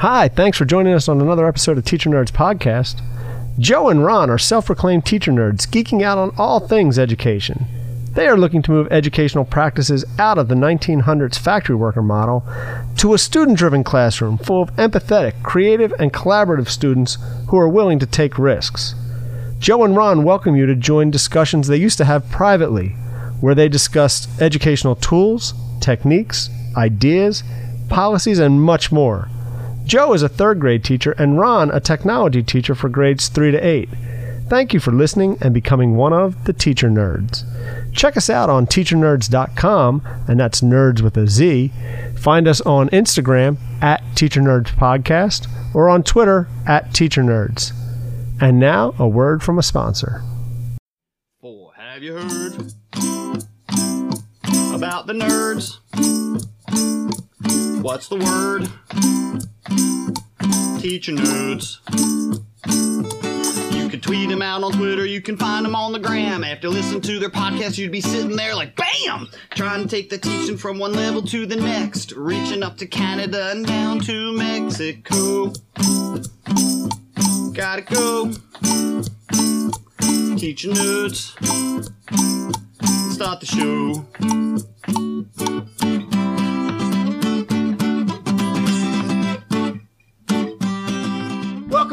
Hi, thanks for joining us on another episode of Teacher Nerdz Podcast. Joe and Ron are self proclaimed teacher nerds geeking out on all things education. They are looking to move educational practices out of the 1900s factory worker model to a student driven classroom full of empathetic, creative, and collaborative students who are willing to take risks. Joe and Ron welcome you to join discussions they used to have privately, where they discussed educational tools, techniques, ideas, policies, and much more. Joe is a third grade teacher, and Ron a technology teacher for grades 3 to 8. Thank you for listening and becoming one of the Teacher Nerdz. Check us out on teachernerdz.com, and that's nerds with a Z. Find us on Instagram at Teacher Nerdz Podcast or on Twitter at Teacher Nerdz. And now, a word from a sponsor. Have you heard about the nerds? What's the word? Teacher nudes. You can tweet them out on Twitter, you can find them on the gram. After listening to their podcast, you'd be sitting there like BAM! Trying to take the teaching from one level to the next, reaching up to Canada and down to Mexico. Gotta go. Teaching nudes. Start the show.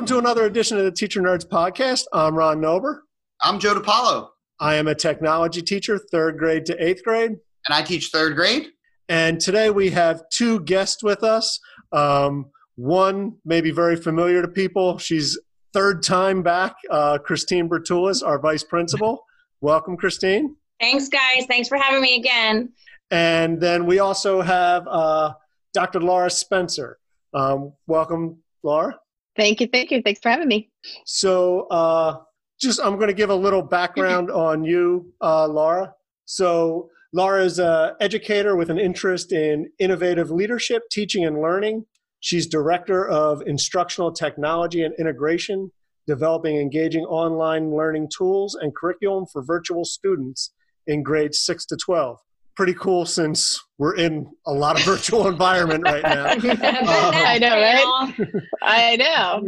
Welcome to another edition of the Teacher Nerdz Podcast. I'm Ron Nober. I'm Joe DiPaolo, I am a technology teacher, third grade to eighth grade. and I teach third grade. And today we have two guests with us. Um, one may be very familiar to people. She's third time back, uh, Kristine Bertulis, our vice principal. Welcome, Kristine. Thanks, guys. Thanks for having me again. And then we also have uh, Dr. Laura Spencer. Um, welcome, Laura. Thank you, thank you. Thanks for having me. So, uh, just I'm going to give a little background on you, uh, Laura. So, Laura is an educator with an interest in innovative leadership, teaching, and learning. She's director of instructional technology and integration, developing engaging online learning tools and curriculum for virtual students in grades 6 to 12. Pretty cool since we're in a lot of virtual environment right now. I know, right? I know.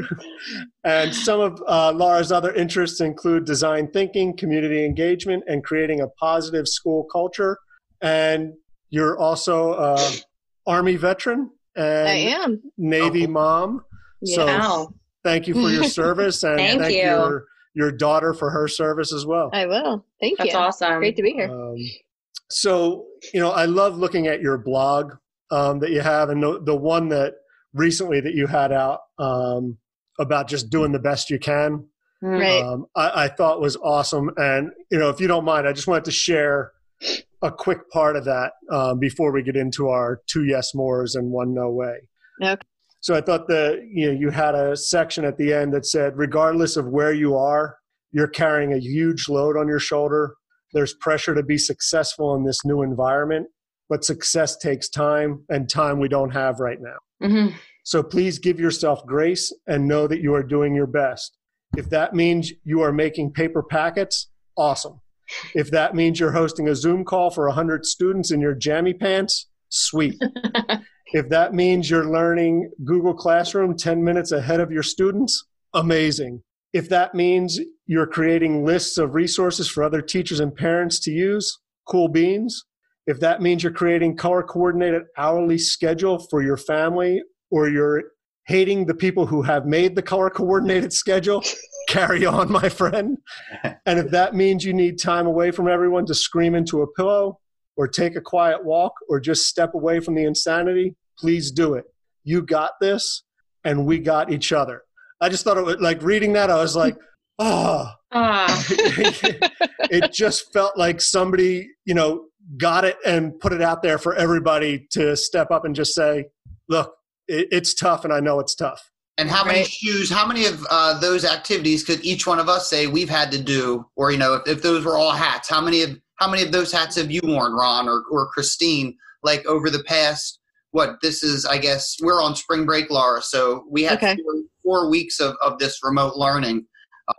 And some of uh, Laura's other interests include design thinking, community engagement, and creating a positive school culture. And you're also a Army veteran and I am. Navy Oh. mom. So Wow. thank you for your service and Thank you. your your daughter for her service as well. I will. Thank That's you. That's awesome. Great to be here. Um, so you know, I love looking at your blog um, that you have, and the the one that recently that you had out um, about just doing the best you can. Right. um, I, I thought was awesome. And you know, if you don't mind, I just wanted to share a quick part of that um, before we get into our two yes mores and one no way. Okay. So I thought that you know you had a section at the end that said, regardless of where you are, you're carrying a huge load on your shoulder. There's pressure to be successful in this new environment, but success takes time, and time we don't have right now. Mhm. So please give yourself grace and know that you are doing your best. If that means you are making paper packets, awesome. If that means you're hosting a Zoom call for 100 students in your jammy pants, sweet. if that means you're learning Google Classroom 10 minutes ahead of your students, amazing. If that means you're creating lists of resources for other teachers and parents to use, cool beans. If that means you're creating color coordinated hourly schedule for your family or you're hating the people who have made the color coordinated schedule, carry on, my friend. And if that means you need time away from everyone to scream into a pillow or take a quiet walk or just step away from the insanity, please do it. You got this, and we got each other. I just thought it was like reading that, I was like, oh, Ah, it just felt like somebody, you know, got it and put it out there for everybody to step up and just say, look, it, it's tough and I know it's tough. And how many shoes, how many of uh, those activities could each one of us say we've had to do? Or, you know, if, if those were all hats, how many of how many of those hats have you worn, Ron or, or Kristine, like over the past, what, this is, I guess, we're on spring break, Laura. So we had Okay. four, four weeks of, of this remote learning.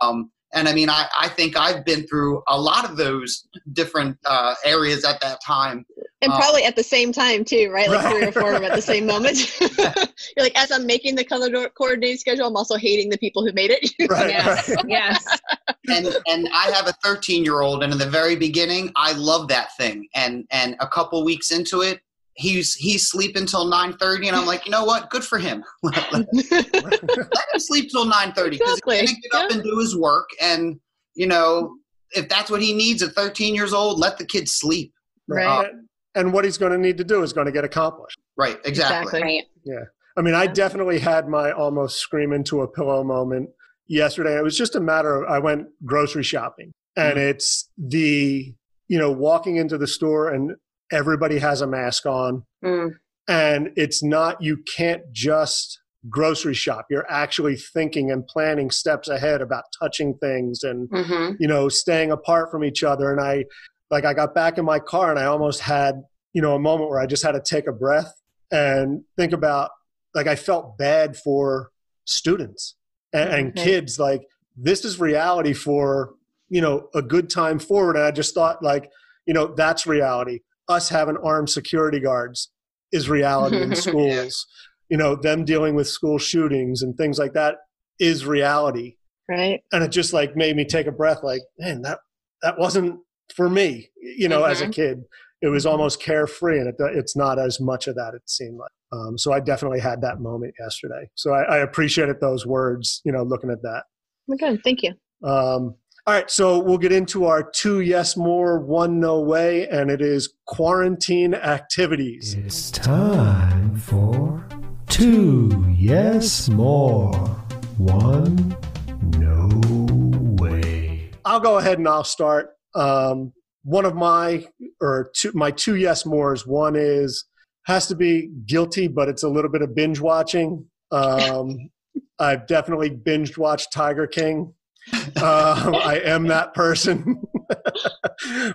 Um, and I mean, I, I think I've been through a lot of those different uh, areas at that time. And Uh, probably at the same time too, right? Like three or Right, four of them at the same moment. You're like, as I'm making the color coordinating schedule, I'm also hating the people who made it. Right, Yes. right. Yes. and and I have a 13 year old, and in the very beginning, I love that thing. And and a couple weeks into it, he's he's sleeping till 9:30, and I'm like, you know what? Good for him. let, let him sleep till 9:30 because Exactly. he's gonna get up and do his work. And you know, if that's what he needs at 13 years old, let the kid sleep. Right. And- And what he's going to need to do is going to get accomplished. Right? Exactly. Exactly. Right. I mean, I definitely had my almost scream into a pillow moment yesterday. It was just a matter of I went grocery shopping, and mm-hmm. it's the you know walking into the store and everybody has a mask on, Mm. and it's not you can't just grocery shop. You're actually thinking and planning steps ahead about touching things and hmm you know staying apart from each other. And I like I got back in my car and I almost had you know a moment where I just had to take a breath and think about like I felt bad for students and, and Mhm. kids. Like this is reality for you know a good time forward. And I just thought like you know that's reality. Us having armed security guards is reality in schools. You know them dealing with school shootings and things like that is reality. Right. And it just like made me take a breath. Like man, that that wasn't for me. You know, as a Mhm. kid, it was almost carefree, and it, it's not as much of that. It seemed like. Um, so I definitely had that moment yesterday. So I, I appreciated those words. You know, looking at that. Okay. Thank you. Um, all right, so we'll get into our two yes more, one no way, and it is quarantine activities. It's time for two yes more, one no way. I'll go ahead and I'll start. Um, one of my or two, my two yes mores. One is has to be guilty, but it's a little bit of binge watching. Um, I've definitely binge watched Tiger King. Um, I am that person.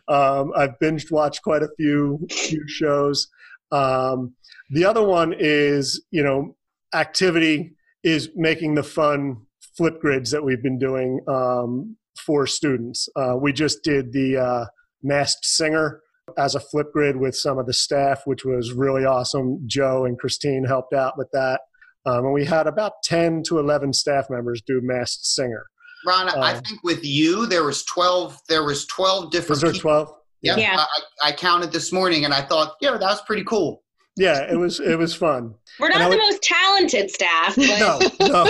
um, I've binged watched quite a few few shows. Um, the other one is you know activity is making the fun Flipgrids that we've been doing um, for students. Uh, we just did the uh, Masked Singer as a Flipgrid with some of the staff, which was really awesome. Joe and Kristine helped out with that. Um, and we had about 10 to 11 staff members do Masked Singer. Ron, I Um, think with you there was 12. There was 12 different. Was there people. 12? Yeah, Yeah. I, I I counted this morning, and I thought, yeah, that was pretty cool. Yeah, it was it was fun. We're not the would- most talented staff, but No, no.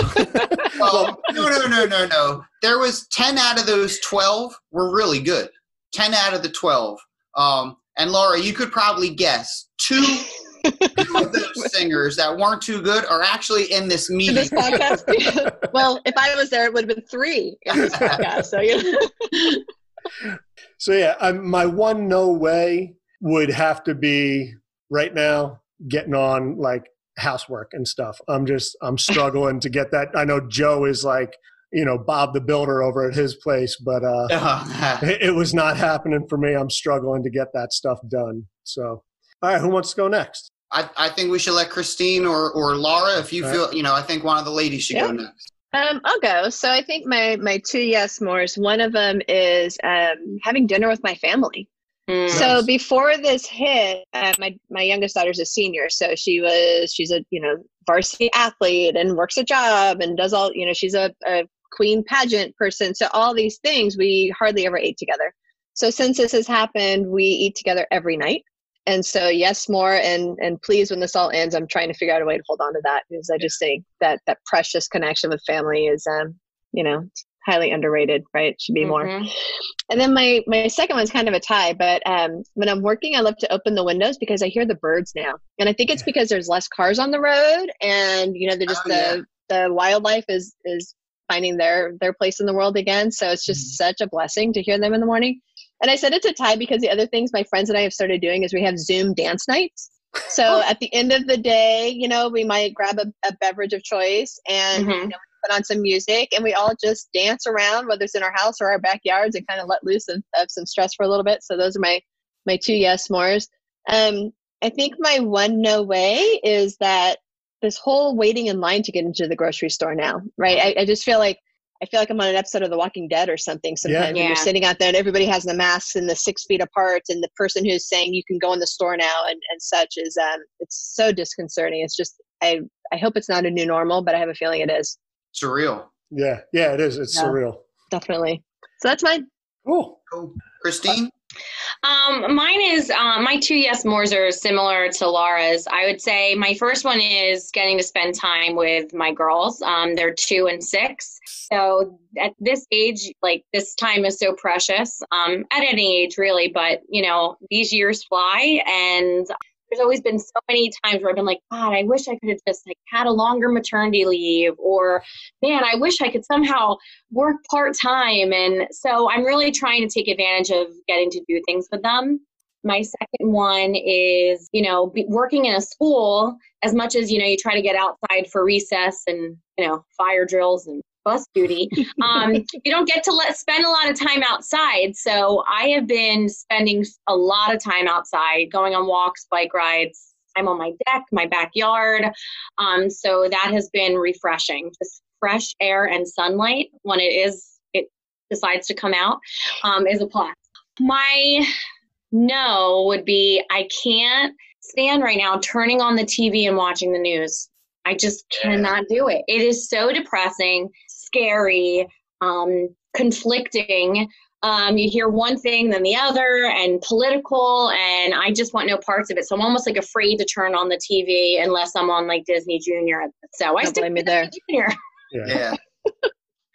Well, no, no, no, no, no. There was 10 out of those 12 were really good. 10 out of the 12. Um, and Laura, you could probably guess two, two of those singers that weren't too good are actually in this meeting. this podcast. well, if I was there, it would have been three in this podcast. So you So yeah, i my one no way would have to be right now getting on like housework and stuff. I'm just I'm struggling to get that. I know Joe is like you know Bob the Builder over at his place, but uh, Uh, it, it was not happening for me. I'm struggling to get that stuff done. So all right, who wants to go next? I, I think we should let Kristine or, or Laura, if you All feel, you know, I think one of the ladies should go next. Um, I'll go. So I think my my two yes mores. One of them is um, having dinner with my family. Mm. So Nice. before this hit, uh, my my youngest daughter's a senior, so she was she's a you know varsity athlete and works a job and does all you know she's a, a queen pageant person. So all these things we hardly ever ate together. So since this has happened, we eat together every night. And so yes, more and and please, when this all ends, I'm trying to figure out a way to hold on to that because I just think that that precious connection with family is um you know highly underrated, right? It should be more. Mhm. And then my my second one's kind of a tie, but um, when I'm working, I love to open the windows because I hear the birds now, and I think it's because there's less cars on the road, and you know, they're just Oh, the the wildlife is is finding their their place in the world again. So it's just such a blessing to hear them in the morning. And I said it to Ty because the other things my friends and I have started doing is we have Zoom dance nights. So at the end of the day, you know, we might grab a, a beverage of choice and Mhm. you know, put on some music and we all just dance around, whether it's in our house or our backyards, and kind of let loose of, of some stress for a little bit. So those are my my two yes mores. Um, I think my one no way is that this whole waiting in line to get into the grocery store now, right? I, I just feel like I feel like I'm on an episode of The Walking Dead or something. Sometimes when Yeah. you're sitting out there and everybody has the masks and the six feet apart, and the person who's saying you can go in the store now and, and such is um, it's so disconcerting. It's just I I hope it's not a new normal, but I have a feeling it is Surreal. Yeah, yeah, it is. It's Yeah. surreal. definitely. So that's mine. Cool. Cool. Kristine? Um, mine is um, my two yes mores are similar to Laura's. I would say my first one is getting to spend time with my girls. Um, they're two and six. So at this age, like this time is so precious. Um, at any age really, but you know these years fly, and there's always been so many times where I've been like, God, I wish I could have just like had a longer maternity leave, or man, I wish I could somehow work part time. And so I'm really trying to take advantage of getting to do things with them. My second one is, you know, working in a school as much as, you know, you try to get outside for recess and, you know, fire drills and bus duty. Um, you don't get to let spend a lot of time outside. So I have been spending a lot of time outside, going on walks, bike rides. I'm on my deck, my backyard. Um, so that has been refreshing. Just fresh air and sunlight when it is it decides to come out um, is a plus. My no would be I can't stand right now turning on the TV and watching the news. I just cannot do it. It is so depressing, scary, um, conflicting. Um, you hear one thing, then the other, and political, and I just want no parts of it. So I'm almost like afraid to turn on the TV unless I'm on like Disney Junior. So I Don't stick blame me with there. Junior. Yeah.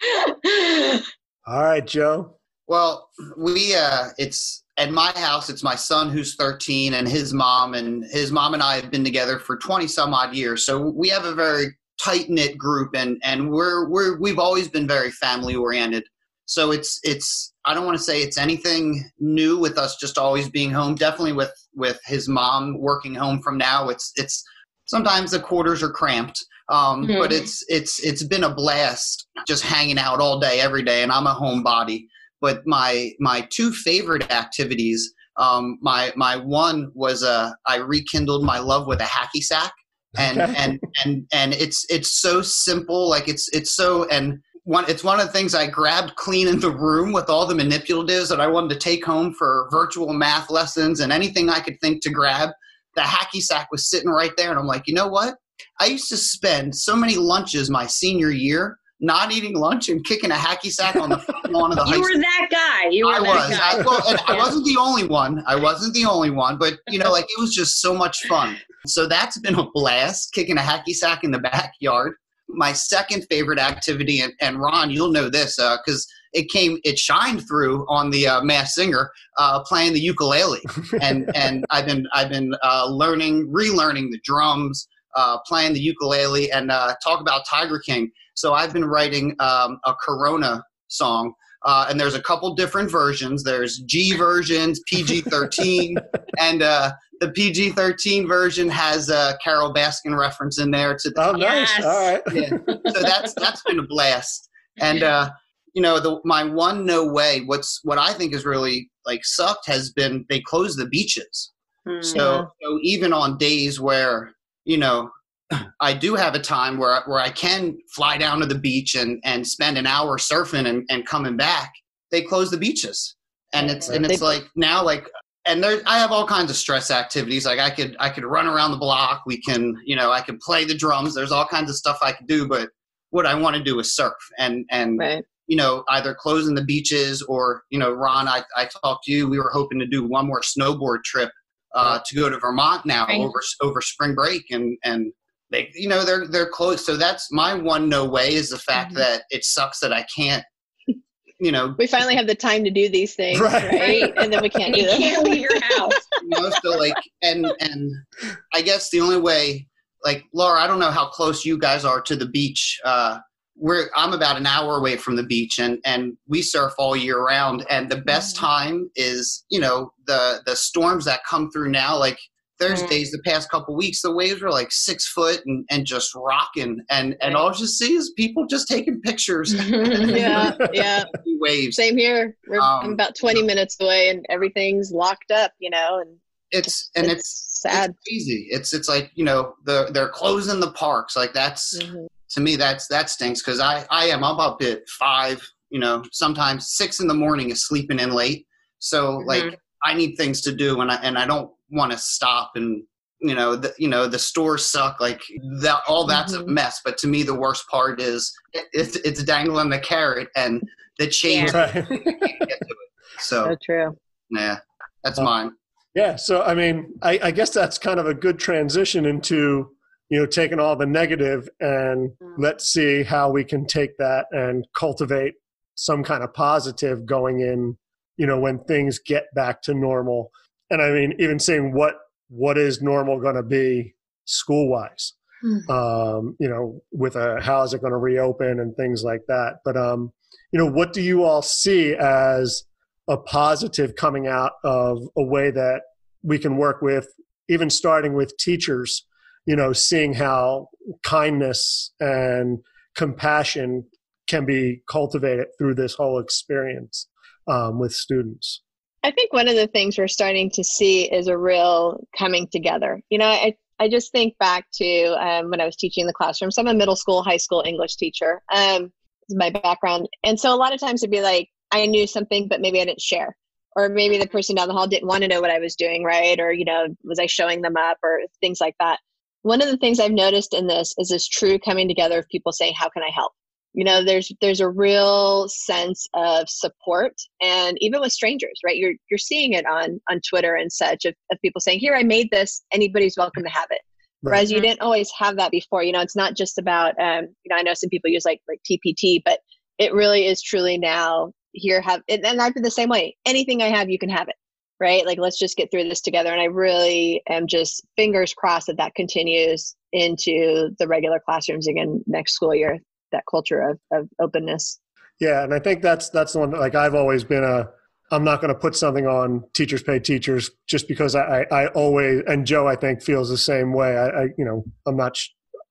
Yeah. All right, Joe. Well, we uh it's at my house it's my son who's 13 and his mom and his mom and I have been together for 20 some odd years. So we have a very tight-knit group and and we're we're we've always been very family oriented. So it's it's I don't want to say it's anything new with us just always being home. Definitely with with his mom working home from now. It's it's sometimes the quarters are cramped. Um, Mhm. but it's it's it's been a blast just hanging out all day every day and I'm a homebody but my my two favorite activities um, my my one was uh, I rekindled my love with a hacky sack and and and and it's it's so simple like it's it's so and one it's one of the things I grabbed clean in the room with all the manipulatives that I wanted to take home for virtual math lessons and anything I could think to grab the hacky sack was sitting right there and I'm like you know what I used to spend so many lunches my senior year not eating lunch and kicking a hacky sack on the front lawn of the high you school. were that guy. You were I that was. guy. I, well, and I wasn't the only one. I wasn't the only one, but you know, like it was just so much fun. So that's been a blast, kicking a hacky sack in the backyard. My second favorite activity, and, and Ron, you'll know this because it came, it shined through on the uh, Masked Singer uh, playing the ukulele, and and I've been I've been uh, learning, relearning the drums, uh, playing the ukulele, and uh, talk about Tiger King. So I've been writing um, a Corona song uh, and there's a couple different versions. There's G versions, PG 13, and uh, the PG 13 version has a Carole Baskin reference in there. To the Oh, nice. Yes. All right. yeah. so that's that's been a blast. And uh, you know, the my one no way. What's what I think is really like sucked has been they closed the beaches. Hmm. So, so even on days where you know I do have a time where where I can fly down to the beach and and spend an hour surfing and, and coming back, they close the beaches, and it's and it's like now like and there I have all kinds of stress activities. Like I could I could run around the block. We can you know I could play the drums. There's all kinds of stuff I could do, but what I want to do is surf and and Right. you know, either closing the beaches or, you know, Ron, I, I talked to you. We were hoping to do one more snowboard trip uh, to go to Vermont now Right. over over spring break, and and they, you know, they're they're close So that's my one no way is the fact Mhm. that it sucks that I can't, you know, We finally have the time to do these things, Right. right? And then we can't And do you them. can't leave your house. you know, so like, and and I guess the only way, like Laura, I don't know how close you guys are to the beach. Uh, we're I'm about an hour away from the beach, and and we surf all year round. And the best time is, you know, the the storms that come through now. Like Thursdays, the past couple weeks, the waves were like six foot and and just rocking. And and all I just see is people just taking pictures. yeah, yeah. waves. Same here. We're I'm Um, about 20 minutes away and everything's locked up, you know, and It's and it's sad. It's crazy. It's it's like you know the they're closing the parks. Like that's Mhm. to me that's that stinks because I I am I'm up at five. You know sometimes six in the morning is sleeping in late. So Mm-hmm. like I need things to do and I and I don't want to stop and you know the you know the stores suck like that all that's Mhm. a mess but to me the worst part is it, it's it's dangling the carrot and the change Right. can't get to it. so So true. yeah that's Uh, mine Yeah, so I mean, I, I guess that's kind of a good transition into you know taking all the negative and Mm. let's see how we can take that and cultivate some kind of positive going in. You know, when things get back to normal, and I mean, even seeing what what is normal going to be school wise. Hmm. Um, you know, with a how is it going to reopen and things like that. But um, you know, what do you all see as a positive coming out of a way that we can work with, even starting with teachers, you know, seeing how kindness and compassion can be cultivated through this whole experience um, with students. I think one of the things we're starting to see is a real coming together. You know, I, I just think back to um, when I was teaching in the classroom. So I'm a middle school, high school English teacher. Um, is my background, and so a lot of times it'd be like I knew something, but maybe I didn't share, or maybe the person down the hall didn't want to know what I was doing, right? Or you know, was I showing them up, or things like that. One of the things I've noticed in this is this true coming together of people saying, "How can I help?" You know there's there's a real sense of support and even with strangers right? You're you're seeing it on on twitter and such of, of people saying here i made this. Anybody's welcome to have it. Whereas you didn't always have that before. You know it's not just about um you know i know some people use like like tpt but it really is truly now here have and and i've been the same way. Anything i have you can have it right? Like let's just get through this together. And i really am just fingers crossed that that continues into the regular classrooms again next school year that culture of, of openness Yeah, and I think that's that's the one that like I've always been a I'm not going to put something on teachers pay teachers just because I, I, I always and Joe I think feels the same way. I, I you know I'm not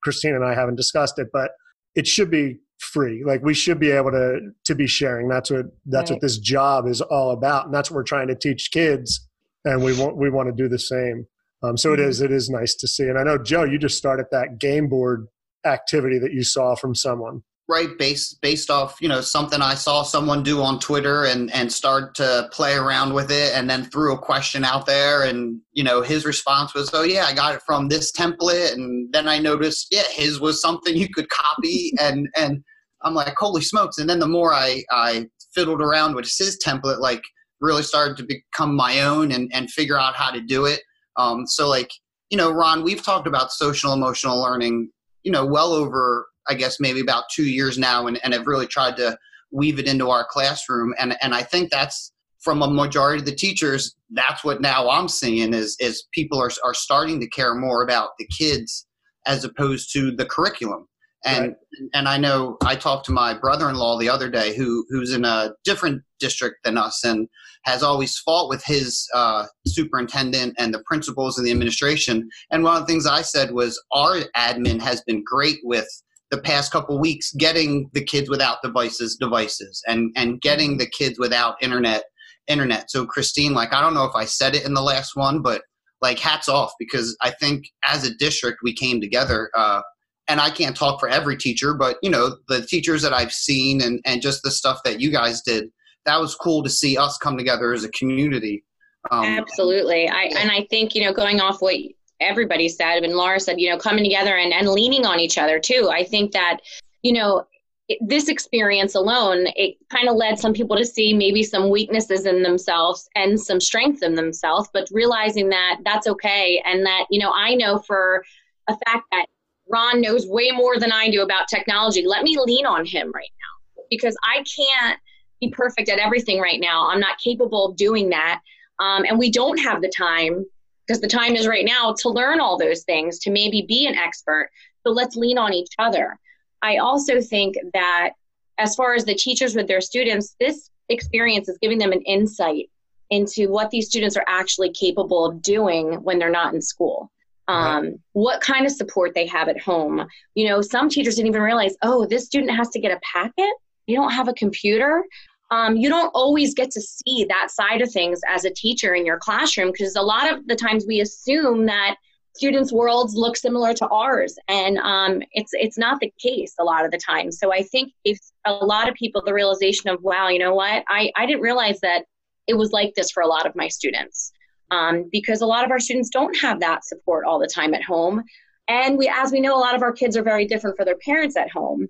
Kristine and I haven't discussed it, but it should be free. Like we should be able to to be sharing. That's what that's what this job is all about, and that's what we're trying to teach kids. And we want we want to do the same. Um, so it is it is nice to see. And I know Joe, you just started that game board activity that you saw from someone. right based based off you know something i saw someone do on twitter and and start to play around with it and then threw a question out there and you know his response was oh yeah i got it from this template. And then i noticed yeah his was something you could copy and and i'm like holy smokes. And then the more i i fiddled around with his template like really started to become my own and and figure out how to do it. Um so like you know ron we've talked about social emotional learning you know well over I guess maybe about two years now, and, and have really tried to weave it into our classroom. And and I think that's from a majority of the teachers. That's what now I'm seeing is is people are are starting to care more about the kids as opposed to the curriculum. And Right. and I know I talked to my brother-in-law the other day, who who's in a different district than us, and has always fought with his uh, superintendent and the principals and the administration. And one of the things I said was our admin has been great with the past couple weeks getting the kids without devices devices and and getting the kids without internet internet so kristine like i don't know if i said it in the last one but like hats off because i think as a district we came together uh, and i can't talk for every teacher but you know the teachers that i've seen and and just the stuff that you guys did that was cool to see us come together as a community um, Absolutely. I and I think, you know, going off what everybody said and Laura said, you know, coming together and, and leaning on each other too. I think that, you know, it, this experience alone, it kind of led some people to see maybe some weaknesses in themselves and some strengths in themselves, but realizing that that's okay. And that, you know, I know for a fact that Ron knows way more than I do about technology. Let me lean on him right now because I can't be perfect at everything right now. I'm not capable of doing that. Um, and we don't have the time because the time is right now to learn all those things to maybe be an expert so let's lean on each other i also think that as far as the teachers with their students this experience is giving them an insight into what these students are actually capable of doing when they're not in school um, what kind of support they have at home. You know some teachers didn't even realize oh this student has to get a packet. They don't have a computer. Um, you don't always get to see that side of things as a teacher in your classroom because a lot of the times we assume that students' worlds look similar to ours, and um, it's it's not the case a lot of the time. So I think it's a lot of people the realization of wow, you know what, I I didn't realize that it was like this for a lot of my students. Um, because a lot of our students don't have that support all the time at home. And we, as we know, a lot of our kids are very different for their parents at home.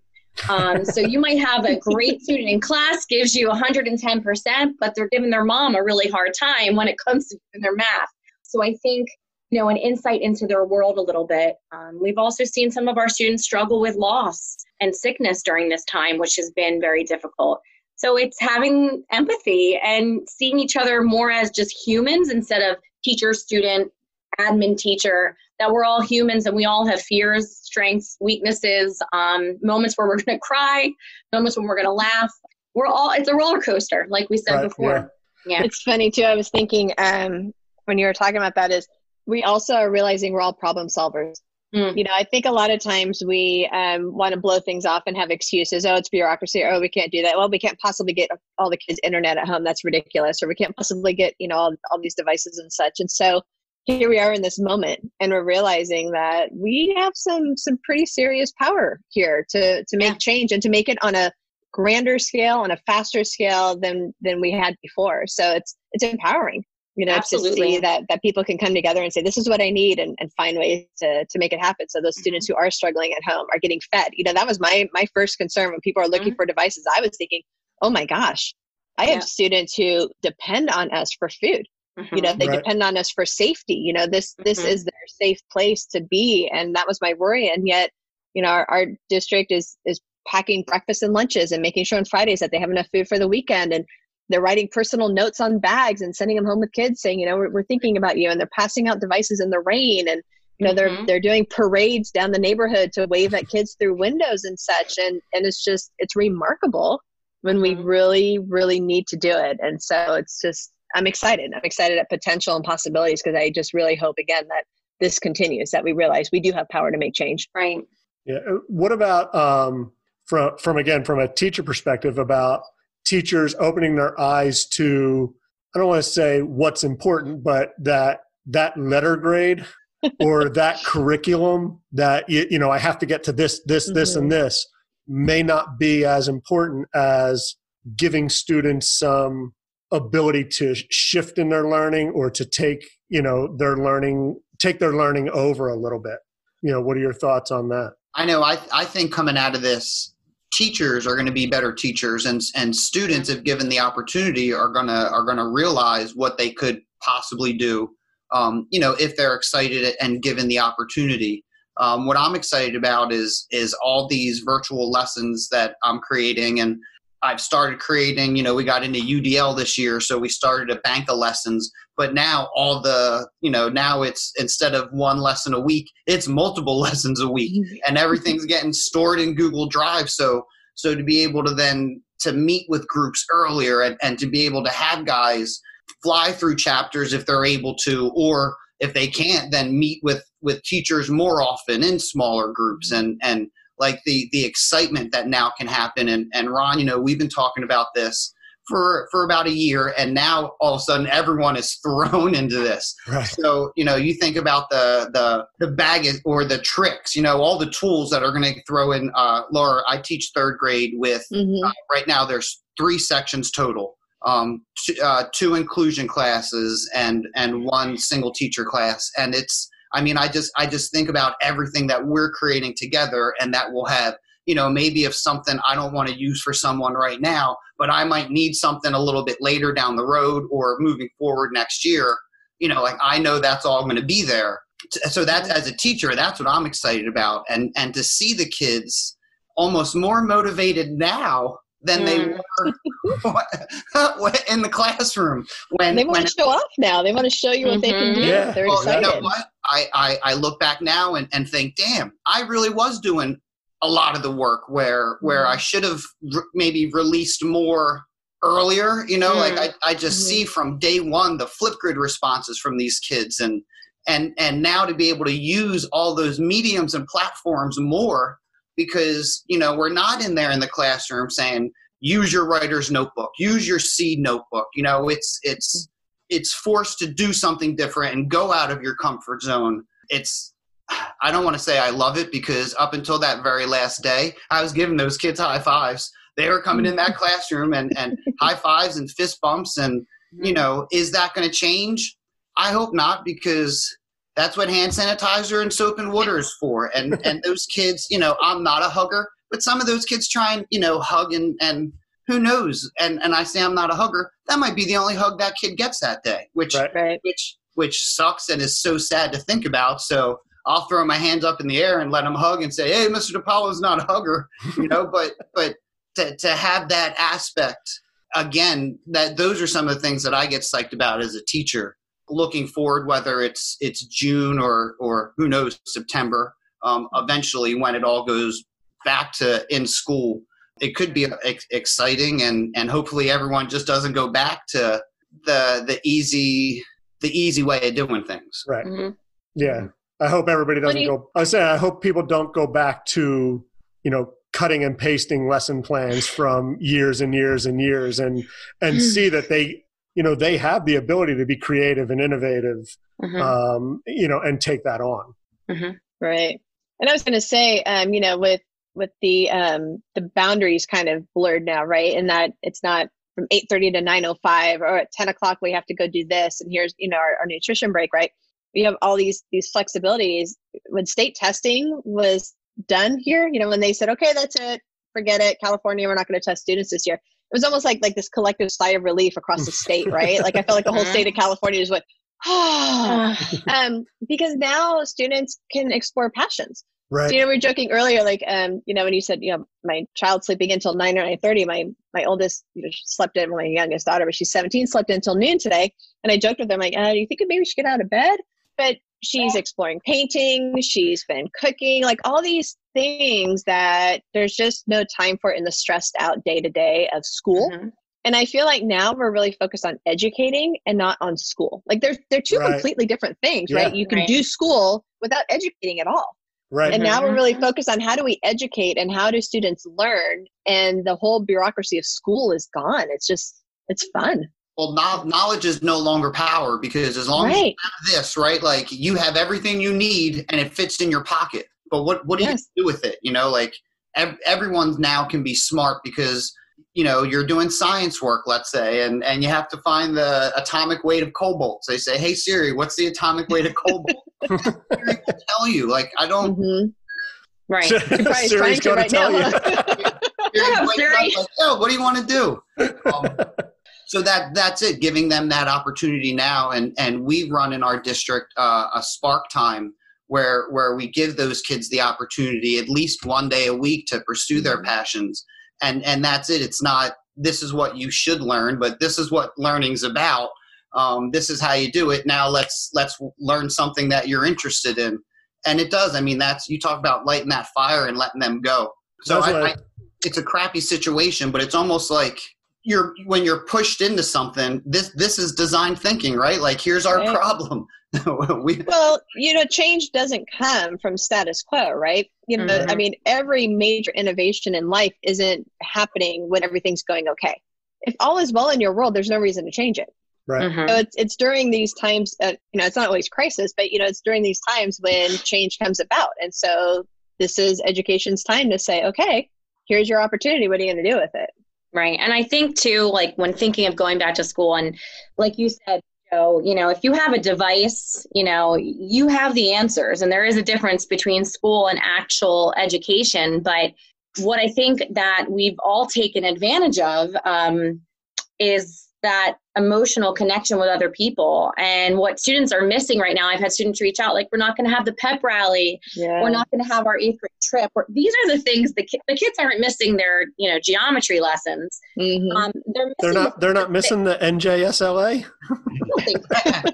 Um, so you might have a great student in class gives you 110%, but they're giving their mom a really hard time when it comes to their math. So I think you know an insight into their world a little bit. Um, we've also seen some of our students struggle with loss and sickness during this time, which has been very difficult. So it's having empathy and seeing each other more as just humans instead of teacher, student, admin, teacher, that we're all humans and we all have fears, strengths, weaknesses, um, moments where we're going to cry, moments when we're going to laugh. We're all, it's a roller coaster, like we said Right, before. Yeah. It's funny too. I was thinking um, when you were talking about that is we also are realizing we're all problem solvers. Mm. You know, I think a lot of times we um, want to blow things off and have excuses. Oh, it's bureaucracy. Oh, we can't do that. Well, we can't possibly get all the kids internet at home. That's ridiculous. Or we can't possibly get you know all, all these devices and such. And so here we are in this moment, and we're realizing that we have some some pretty serious power here to to make Yeah. change and to make it on a grander scale on a faster scale than than we had before. So it's it's empowering you know to Absolutely. see that that people can come together and say this is what i need and, and find ways to, to make it happen so those students Mm-hmm. who are struggling at home are getting fed you know that was my my first concern when people are looking Mhm. for devices i was thinking oh my gosh i Yeah. have students who depend on us for food you Mhm. know they Right. depend on us for safety you know this this Mhm. is their safe place to be and that was my worry and yet you know our, our district is is packing breakfast and lunches and making sure on fridays that they have enough food for the weekend and they're writing personal notes on bags and sending them home with kids saying you know we're, we're thinking about you and they're passing out devices in the rain and you know they're Mhm. they're doing parades down the neighborhood to wave at kids through windows and such and and it's just it's remarkable when we Mhm. really really need to do it and so it's just i'm excited i'm excited at potential and possibilities because i just really hope again that this continues that we realize we do have power to make change Right. Yeah. uh, What about um, from from again from a teacher perspective about teachers opening their eyes to I don't want to say what's important, but that that letter grade or that curriculum that you, you know I have to get to this this this and mm-hmm. this may not be as important as giving students some ability to shift in their learning or to take you know their learning take their learning over a little bit you know what are your thoughts on that I know. I I think coming out of this, teachers are going to be better teachers, and and students, if given the opportunity, are gonna are gonna realize what they could possibly do. Um, you know, if they're excited and given the opportunity. Um, what I'm excited about is is all these virtual lessons that I'm creating, and I've started creating. You know, we got into UDL this year, so we started a bank of lessons. But now all the you know now it's instead of one lesson a week, it's multiple lessons a week mm-hmm. and everything's getting stored in Google Drive. So so to be able to then to meet with groups earlier and, and to be able to have guys fly through chapters if they're able to, or if they can't, then meet with with teachers more often in smaller groups and and like the the excitement that now can happen. And and Ron, you know, we've been talking about this for for about a year, and now all of a sudden everyone is thrown into this. right So you know, you think about the the the baggage or the tricks. You know, all the tools that are going to throw in. Uh, Laura, I teach third grade with Mhm. uh, right now. There's three sections total. Um, two, uh, two inclusion classes and and one single teacher class, and it's. I mean, I just I just think about everything that we're creating together, and that will have. You know, maybe if something I don't want to use for someone right now, but I might need something a little bit later down the road or moving forward next year you know like i know that's all going to be there so that mm-hmm. as a teacher that's what i'm excited about and and to see the kids almost more motivated now than they were in the classroom when they want when to show off now they want to show you what they can do Mhm. Yeah. they're well, excited you know what? I, I, I look back now and, and think, damn, I really was doing a lot of the work where where I should have re- maybe released more earlier. You know, like I, I just Mhm. see from day one the Flipgrid responses from these kids and and and now to be able to use all those mediums and platforms more because you know we're not in there in the classroom saying use your writer's notebook. Use your seed notebook. You know it's it's it's forced to do something different and go out of your comfort zone. It's i don't want to say i love it because up until that very last day i was giving those kids high fives. They were coming in that classroom and and high fives and fist bumps and you mm-hmm. know is that going to change? I hope not because that's what hand sanitizer and soap and water is for. And and those kids, you know, I'm not a hugger, but some of those kids try and you know hug and and who knows? And and I say I'm not a hugger. That might be the only hug that kid gets that day, which Right. Right. which which sucks and is so sad to think about. So I'll throw my hands up in the air and let him hug and say, "Hey, Mr. DePaulo's not a hugger," you know. but but to to have that aspect again, that those are some of the things that I get psyched about as a teacher. Looking forward, whether it's it's June or or who knows September, um, eventually when it all goes back to in school, it could be ex- exciting and and hopefully everyone just doesn't go back to the the easy the easy way of doing things. Right. Mhm. Yeah. I hope everybody doesn't you- go. I say I hope people don't go back to you know cutting and pasting lesson plans from years and years and years and and see that they you know they have the ability to be creative and innovative Mhm. um, you know and take that on. Right. And I was going to say, um, you know, with with the um, the boundaries kind of blurred now, right? And that it's not from eight thirty to nine o five, or at ten o'clock we have to go do this, and here's you know our, our nutrition break, right? We have all these these flexibilities. When state testing was done here, you know, when they said, okay, that's it, forget it, California, we're not going to test students this year. It was almost like like this collective sigh of relief across the state, right? Like I felt like the whole Mhm. state of California just went, um, because now students can explore passions. Right. So, you know, we were joking earlier, like, um, you know, when you said, you know, my child sleeping until nine or nine thirty, my my oldest, you know, slept in. My youngest daughter, but she's seventeen, slept until noon today. And I joked with her, I'm like, uh, do you think maybe we should get out of bed? But she's exploring painting. She's been cooking, like all these things that there's just no time for in the stressed out day to day of school. Mhm. And I feel like now we're really focused on educating and not on school. Like they're they're two Right. completely different things, Yeah. right? You can Right. do school without educating at all. Right. And now we're really Mhm. focused on how do we educate and how do students learn and the whole bureaucracy of school is gone. It's just it's fun. Well, knowledge is no longer power because as long as you have this, right, like you have everything you need and it fits in your pocket. But what what do Yes. you do with it? You know, like ev- everyone now can be smart because you know you're doing science work, let's say, and and you have to find the atomic weight of cobalt. So they say, "Hey Siri, what's the atomic weight of cobalt?" Siri will tell you. Like I don't. Mhm. Right. Siri's gonna right tell now, you. Siri's Yeah, Siri. like, "Yo, what do you want to do?" Um, so that that's it giving them that opportunity now and and we run in our district uh, a spark time where where we give those kids the opportunity at least one day a week to pursue their passions. And and that's it. It's not this is what you should learn but this is what learning's about. Um, this is how you do it. Now let's let's learn something that you're interested in. And it does. I mean that's you talk about lighting that fire and letting them go. So I- I, it's a crappy situation but it's almost like you're when you're pushed into something this this is design thinking right? Like here's our Right. problem we Well, you know, change doesn't come from status quo, right? You know, Mhm. I mean, every major innovation in life isn't happening when everything's going okay. If all is well in your world, there's no reason to change it. right. Mhm. So it's it's during these times, uh, you know, it's not always crisis, but you know, it's during these times when change comes about, and so this is education's time to say, okay, here's your opportunity. What are you going to do with it? Right. And I think too, like when thinking of going back to school, and like you said, Joe, you know, if you have a device, you know, you have the answers, and there is a difference between school and actual education. But what I think that we've all taken advantage of um, is that emotional connection with other people. And what students are missing right now, I've had students reach out like, we're not going to have the pep rally Yeah. we're not going to have our eighth grade trip. Or, these are the things the, ki- the kids aren't missing their you know geometry lessons. Mhm. Um, they're missing They're not. They're not missing the NJSLA. something.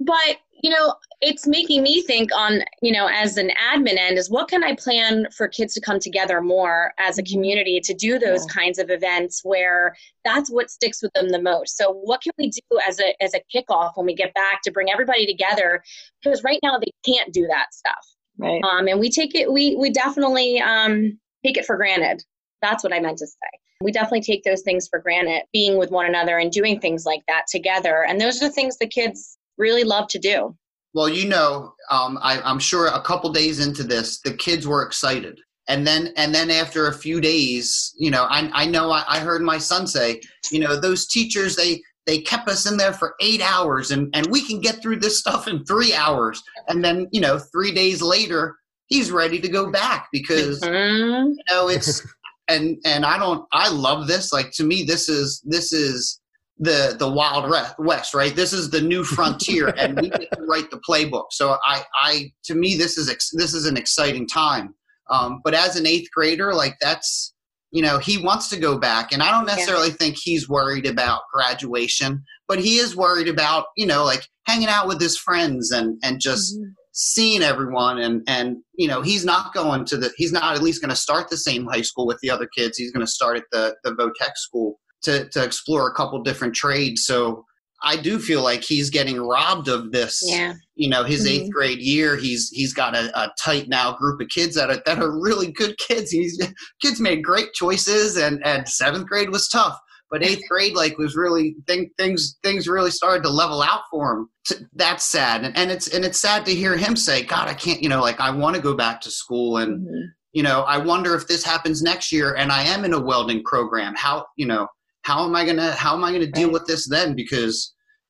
but you know, it's making me think on you know as an admin end is what can I plan for kids to come together more as a community to do those Yeah. kinds of events where that's what sticks with them the most. So what can we do as a as a kickoff when we get back to bring everybody together? Because right now they can't do that stuff. right. um, and we take it we we definitely um, take it for granted that's what i meant to say we definitely take those things for granted being with one another and doing things like that together and those are the things the kids really love to do well you know um, I, i'm sure a couple days into this the kids were excited and then and then after a few days you know i, I know I, I heard my son say you know those teachers they they kept us in there for eight hours and, and we can get through this stuff in three hours. And then, you know, three days later, he's ready to go back because Mhm. you know it's and and i don't i love this like to me this is this is the the wild west right? This is the new frontier and we get to write the playbook. So i i to me this is ex- this is an exciting time. Um, but as an eighth grader like that's you know he wants to go back and i don't necessarily think he's worried about graduation but he is worried about you know like hanging out with his friends and and just seeing everyone and and you know he's not going to the he's not at least going to start the same high school with the other kids. He's going to start at the the votech school to to explore a couple different trades so i do feel like he's getting robbed of this Yeah. you know his Mhm. eighth grade year he's he's got a, a tight now group of kids that are that are really good kids he's kids made great choices and and seventh grade was tough but eighth grade like was really thing, things things really started to level out for him that's sad and, and it's and it's sad to hear him say god i can't you know like i want to go back to school and Mhm. you know i wonder if this happens next year and i am in a welding program how you know how am i gonna how am i gonna deal Right. with this then because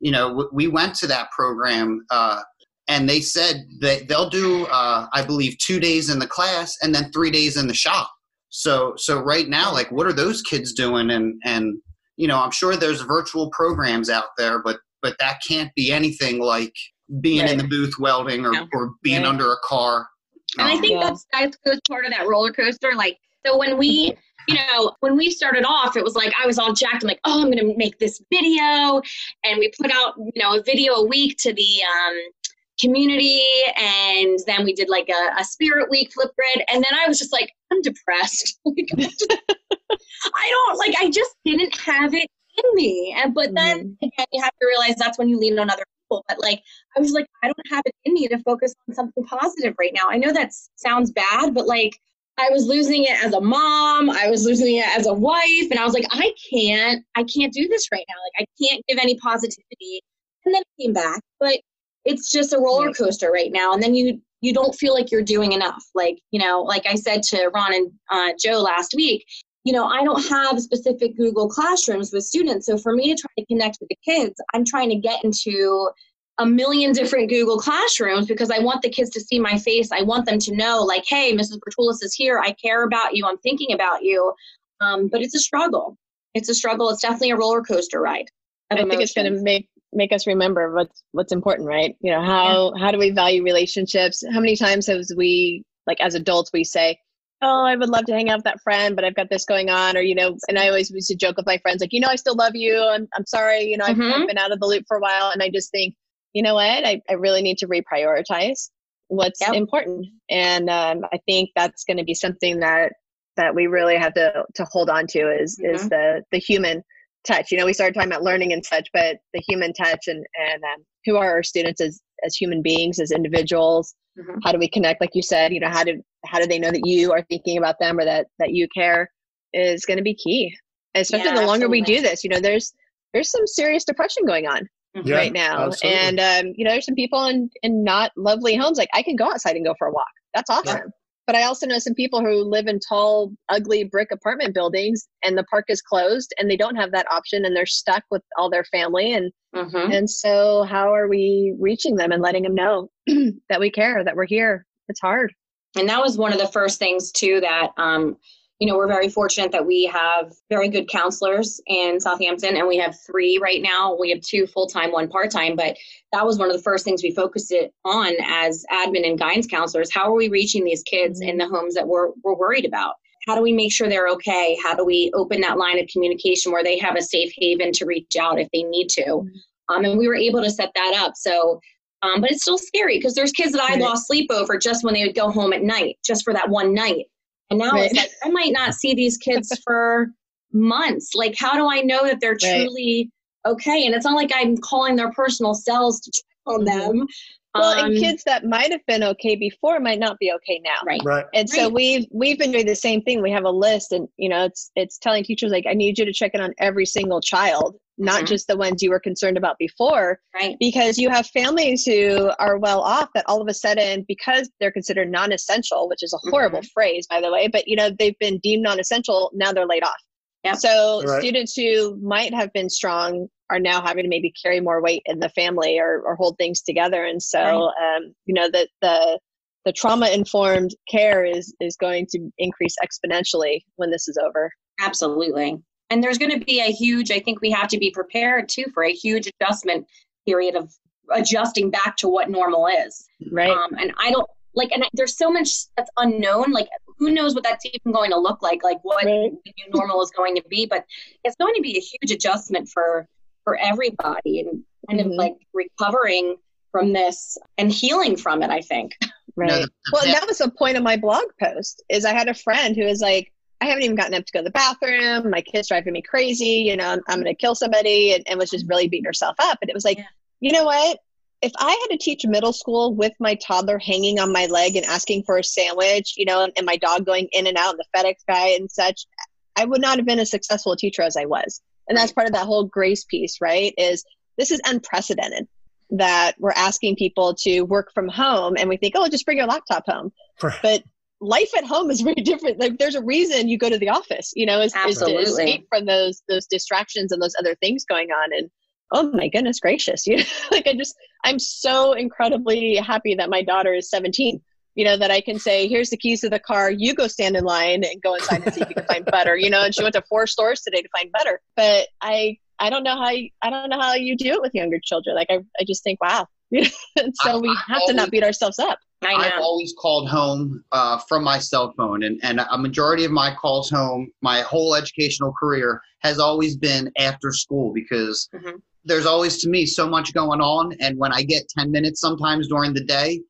you know w- we went to that program uh, and they said that they'll do uh, i believe two days in the class and then three days in the shop so so right now like what are those kids doing and and you know i'm sure there's virtual programs out there but but that can't be anything like being in the booth welding or, No. or being Right. under a car And I Um, think Yeah. that's that goes part of that roller coaster. Like so when we you know, when we started off, it was like I was all jacked. I'm like, oh, I'm gonna make this video, and we put out, you know, a video a week to the um, community, and then we did like a, a spirit week Flipgrid, and then I was just like, I'm depressed. Like, I'm just- I don't like. I just didn't have it in me, and but then again, you have to realize that's when you lean on other people. But like, I was like, I don't have it in me to focus on something positive right now. I know that sounds bad, but like, I was losing it as a mom. I was losing it as a wife, and I was like, I can't, I can't do this right now. Like, I can't give any positivity. And then it came back, but it's just a roller coaster right now. And then you you don't feel like you're doing enough. Like you know, like I said to Ron and uh, Joe last week, you know, I don't have specific Google classrooms with students. So for me to try to connect with the kids, I'm trying to get into a million different Google classrooms because I want the kids to see my face. I want them to know, like, hey, Mrs. Bertulis is here. I care about you. I'm thinking about you. Um, but it's a struggle. It's a struggle. It's definitely a roller coaster ride. I think it's going to make make us remember what's what's important, right? You know, how how do we value relationships? How many times have we like as adults we say, "Oh, I would love to hang out with that friend, but I've got this going on," or you know, and I always used to joke with my friends like, "You know, I still love you. I'm I'm sorry, you know, I've. I've been out of the loop for a while," and I just think, you know what, I I really need to reprioritize what's Yep. important, and um, I think that's going to be something that that we really have to to hold on to is is the the human touch. You know, we started talking about learning and such, but the human touch and and um, who are our students as as human beings, as individuals. Mhm. How do we connect? Like you said, you know, how do how do they know that you are thinking about them or that that you care is going to be key. Especially Yeah, the longer we do this, you know, there's there's some serious depression going on Yeah, right now, absolutely. and um, you know, there's some people in in not lovely homes. Like I can go outside and go for a walk. That's awesome. But I also know some people who live in tall, ugly brick apartment buildings, and the park is closed, and they don't have that option, and they're stuck with all their family. And Mhm. and so, how are we reaching them and letting them know that we care, that we're here? It's hard. and that was one of the first things too that um, you know we're very fortunate that we have very good counselors in southampton and we have three right now. We have two full-time one part-time but that was one of the first things we focused it on as admin and guidance counselors. How are we reaching these kids in the homes that we're, we're worried about? How do we make sure they're okay? How do we open that line of communication where they have a safe haven to reach out if they need to? Um, and we were able to set that up. So um, but it's still scary because there's kids that I Right. lost sleep over just when they would go home at night, just for that one night. And now it's like I might not see these kids for months. Like, how do I know that they're Right. truly okay? And it's not like I'm calling their personal cells to check on Mhm. them. Well, Um, and kids that might have been okay before might not be okay now. right? Right. And so Right. we've we've been doing the same thing. We have a list, and you know, it's it's telling teachers like, I need you to check in on every single child, not Mhm. just the ones you were concerned about before, Right. because you have families who are well off that all of a sudden, because they're considered non-essential, which is a horrible phrase, by the way, but you know, they've been deemed non-essential. Now they're laid off. Yep. So Right. students who might have been strong are now having to maybe carry more weight in the family or, or hold things together. And so, um, you know, the, the, the trauma informed care is, is going to increase exponentially when this is over. Absolutely. And there's going to be a huge, I think we have to be prepared too for a huge adjustment period of adjusting back to what normal is. Right. Um, and I don't like, and I, there's so much that's unknown. Like, who knows what that's even going to look like? Like, what Right. the new normal is going to be? But it's going to be a huge adjustment for for everybody, and kind Mhm. of like recovering from this and healing from it. I think. Right. the- the well, that was the point of my blog post is I had a friend who was like, I haven't even gotten up to go to the bathroom. My kid's driving me crazy. You know, I'm, I'm going to kill somebody and, and was just really beating herself up. And it was like, Yeah. you know what? If I had to teach middle school with my toddler hanging on my leg and asking for a sandwich, you know, and, and my dog going in and out and the FedEx guy and such, I would not have been as successful a teacher as I was. And that's part of that whole grace piece, right? Is this is unprecedented that we're asking people to work from home and we think, oh, just bring your laptop home. But life at home is very different. Like there's a reason you go to the office, you know, is, is to escape from those those distractions and those other things going on. And oh my goodness gracious, you know, like I just I'm so incredibly happy that my daughter is 17. You know, that I can say, here's the keys to the car, you go stand in line and go inside and see if you can find butter, you know, and she went to four stores today to find butter. But I I don't know how you, I don't know how you do it with younger children. Like I, I just think, wow. and so I- we I have to not beat ourselves up. I I've always called home uh, from my cell phone, and, and a majority of my calls home, my whole educational career, has always been after school because Mhm. There's always, to me, so much going on. And when I get 10 minutes sometimes during the day,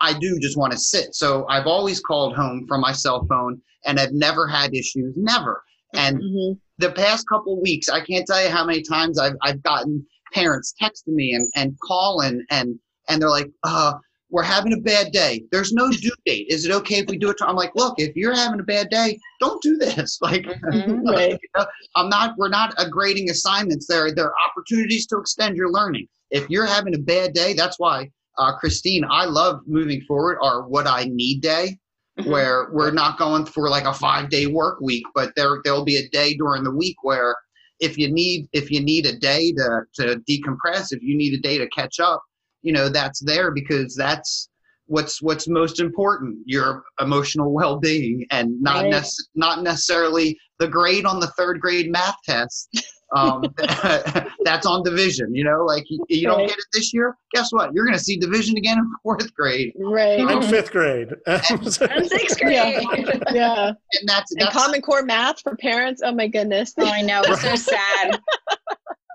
I do just want to sit. So I've always called home from my cell phone, and I've never had issues, never. And Mm-hmm. the past couple weeks, I can't tell you how many times I've, I've gotten parents texting me and, and calling and, and they're like, uh, we're having a bad day. There's no due date. Is it okay if we do it? to-" I'm like, look, if you're having a bad day, don't do this. Like, Mhm. Right. you know, I'm not, we're not grading assignments. There, there are opportunities to extend your learning. If you're having a bad day, that's why, uh, Kristine, I love moving forward our what I need day Mhm. where we're not going for like a five day work week, but there there'll be a day during the week where if you need if you need a day to to decompress, if you need a day to catch up, you know that's there because that's what's what's most important your emotional well-being and not Right. nec- not necessarily the grade on the third grade math test um, that's on division you know like you, you don't Right. get it this year guess what you're going to see division again in fourth grade Right. I'm fifth grade. And sixth grade. Yeah. yeah. and that's And Common Core math for parents. Oh my goodness. Oh, I know. It's so sad.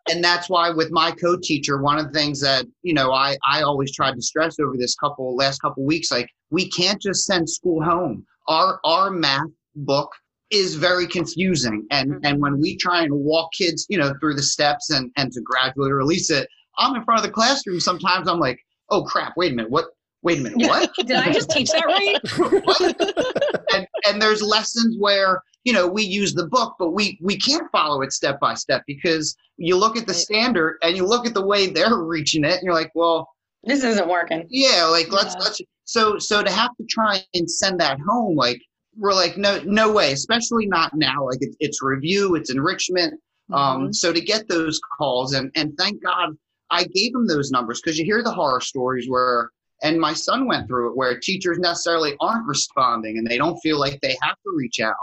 And that's why with my co-teacher one of the things that you know i i always tried to stress over this couple last couple weeks like we can't just send school home our our math book is very confusing and Mhm. and when we try and walk kids you know through the steps and and to gradually release it i'm in front of the classroom sometimes i'm like oh crap wait a minute what wait a minute what Did I just teach that right? and and there's lessons where you know we use the book but we we can't follow it step by step because you look at the standard and you look at the way they're reaching it and you're like well This isn't working. yeah like let's Yeah. let's so so to have to try and send that home like we're like no no way especially not now like it's, it's review it's enrichment um so to get those calls and and thank god i gave them those numbers because you hear the horror stories where and my son went through it where teachers necessarily aren't responding and they don't feel like they have to reach out.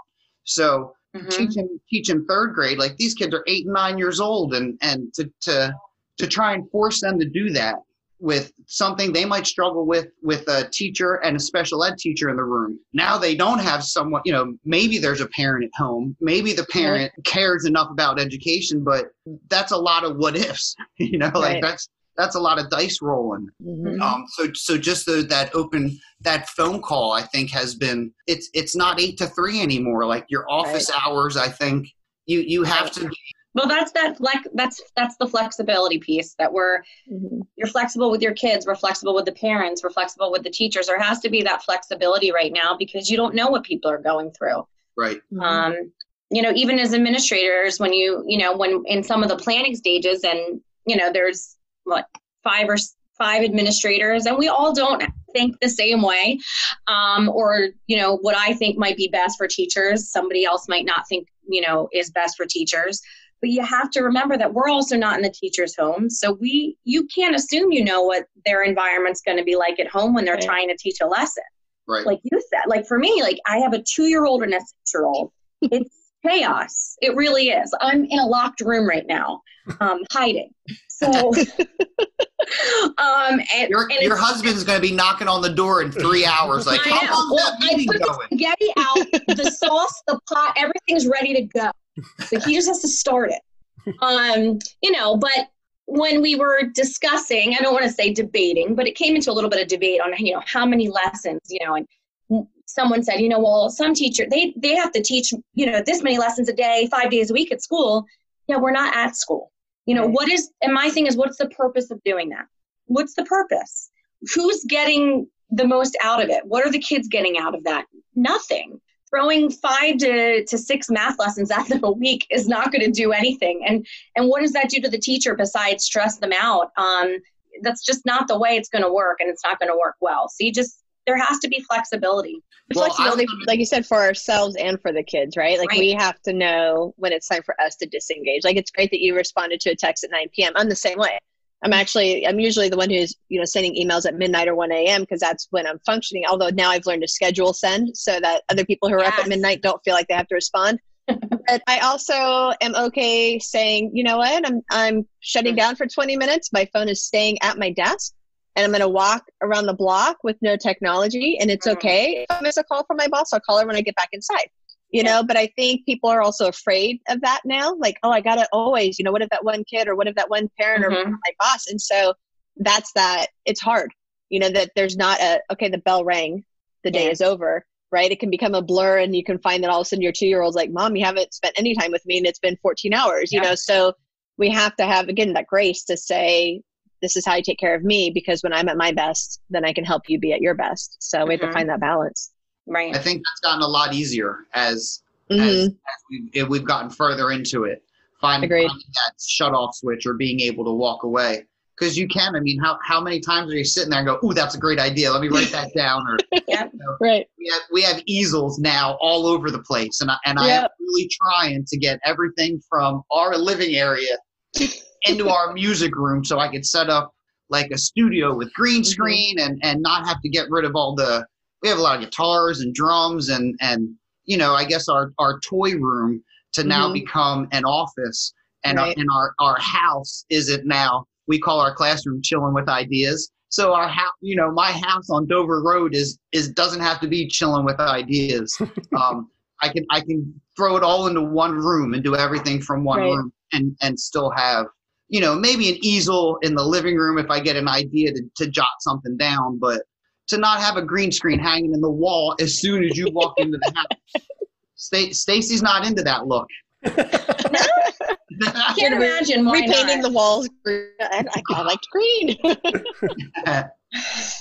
So Mhm. teaching teaching third grade like these kids are eight and nine years old and and to to to try and force them to do that with something they might struggle with with a teacher and a special ed teacher in the room. Now they don't have someone you know maybe there's a parent at home. Maybe the parent cares enough about education but that's a lot of what ifs you know like that's that's a lot of dice rolling Mhm. um, so so just the, that open that phone call I think has been it's it's not eight to three anymore. Like your office hours, I think you you have to be Well, that's that flex. That's that's the flexibility piece that we're Mhm. you're flexible with your kids. We're flexible with the parents. We're flexible with the teachers. There has to be that flexibility right now because you don't know what people are going through. right. um, you know even as administrators when you you know when in some of the planning stages and you know there's what five or five administrators and we all don't think the same way um, or you know what i think might be best for teachers. Somebody else might not think you know is best for teachers. But you have to remember that we're also not in the teacher's home. So we you can't assume you know what their environment's going to be like at home when they're Right. trying to teach a lesson. Right. like you said like for me like i have a two year old and a six year old it's chaos. It really is. I'm in a locked room right now um hiding so um and, your and your it's- husband's going to be knocking on the door in three hours. Like, I how know. long's Well, that I meeting put the spaghetti out, the sauce, the pot, everything's ready to go. So he just has to start it. Um, you know, but when we were discussing, I don't want to say debating, but it came into a little bit of debate on, you know, how many lessons, you know, and someone said, you know, well, some teacher they they have to teach, you know, this many lessons a day, five days a week at school. Yeah, we're not at school. You know, what is and my thing is what's the purpose of doing that? What's the purpose? Who's getting the most out of it? What are the kids getting out of that? Nothing. Throwing five to, to six math lessons at them a week is not going to do anything. And and what does that do to the teacher besides stress them out? Um, that's just not the way it's going to work, and it's not going to work well. So you just there has to be flexibility. Well, I- flexibility, like you said, for ourselves and for the kids, right? Like Right. we have to know when it's time for us to disengage. Like it's great that you responded to a text at 9 p.m. I'm the same way. I'm mm-hmm. actually, I'm usually the one who's, you know, sending emails at midnight or 1 a.m. because that's when I'm functioning. Although now I've learned to schedule send so that other people who are up at midnight don't feel like they have to respond. but I also am okay saying, you know what, I'm, I'm shutting down for 20 minutes. My phone is staying at my desk and I'm going to walk around the block with no technology. And it's Mhm. okay if I miss a call from my boss. I'll call her when I get back inside. You Yeah. know, but I think people are also afraid of that now. Like, oh, I got to always, you know, what if that one kid or what if that one parent or Mhm. my boss? And so that's that. It's hard, you know, that there's not a, okay, the bell rang, the day Yeah. is over, right? It can become a blur and you can find that all of a sudden your two year old's like, mom, you haven't spent any time with me and it's been 14 hours, you know? So we have to have, again, that grace to say, this is how you take care of me because when I'm at my best, then I can help you be at your best. So we have to find that balance. Right. I think that's gotten a lot easier as Mhm. as, as we've, if we've gotten further into it. Finding, finding that shut off switch or being able to walk away. Because you can. I mean, how, how many times are you sitting there and go, "Ooh, that's a great idea. Let me write that down." Or Right. we have we have easels now all over the place, and I, and I am really trying to get everything from our living area into our music room so I could set up like a studio with green Mm-hmm. screen and and not have to get rid of all the. We have a lot of guitars and drums and and you know I guess our our toy room to now Mhm. become an office and our, Right. and our our house is it now we call our classroom chilling with ideas so our house you know my house on dover road is is doesn't have to be chilling with ideas um i can i can throw it all into one room and do everything from one Right. room and and still have you know maybe an easel in the living room if i get an idea to, to jot something down but to not have a green screen hanging in the wall as soon as you walk into the house Sta- stacy's not into that look I can't imagine why Repainting not. the walls. green. I, I, I liked green.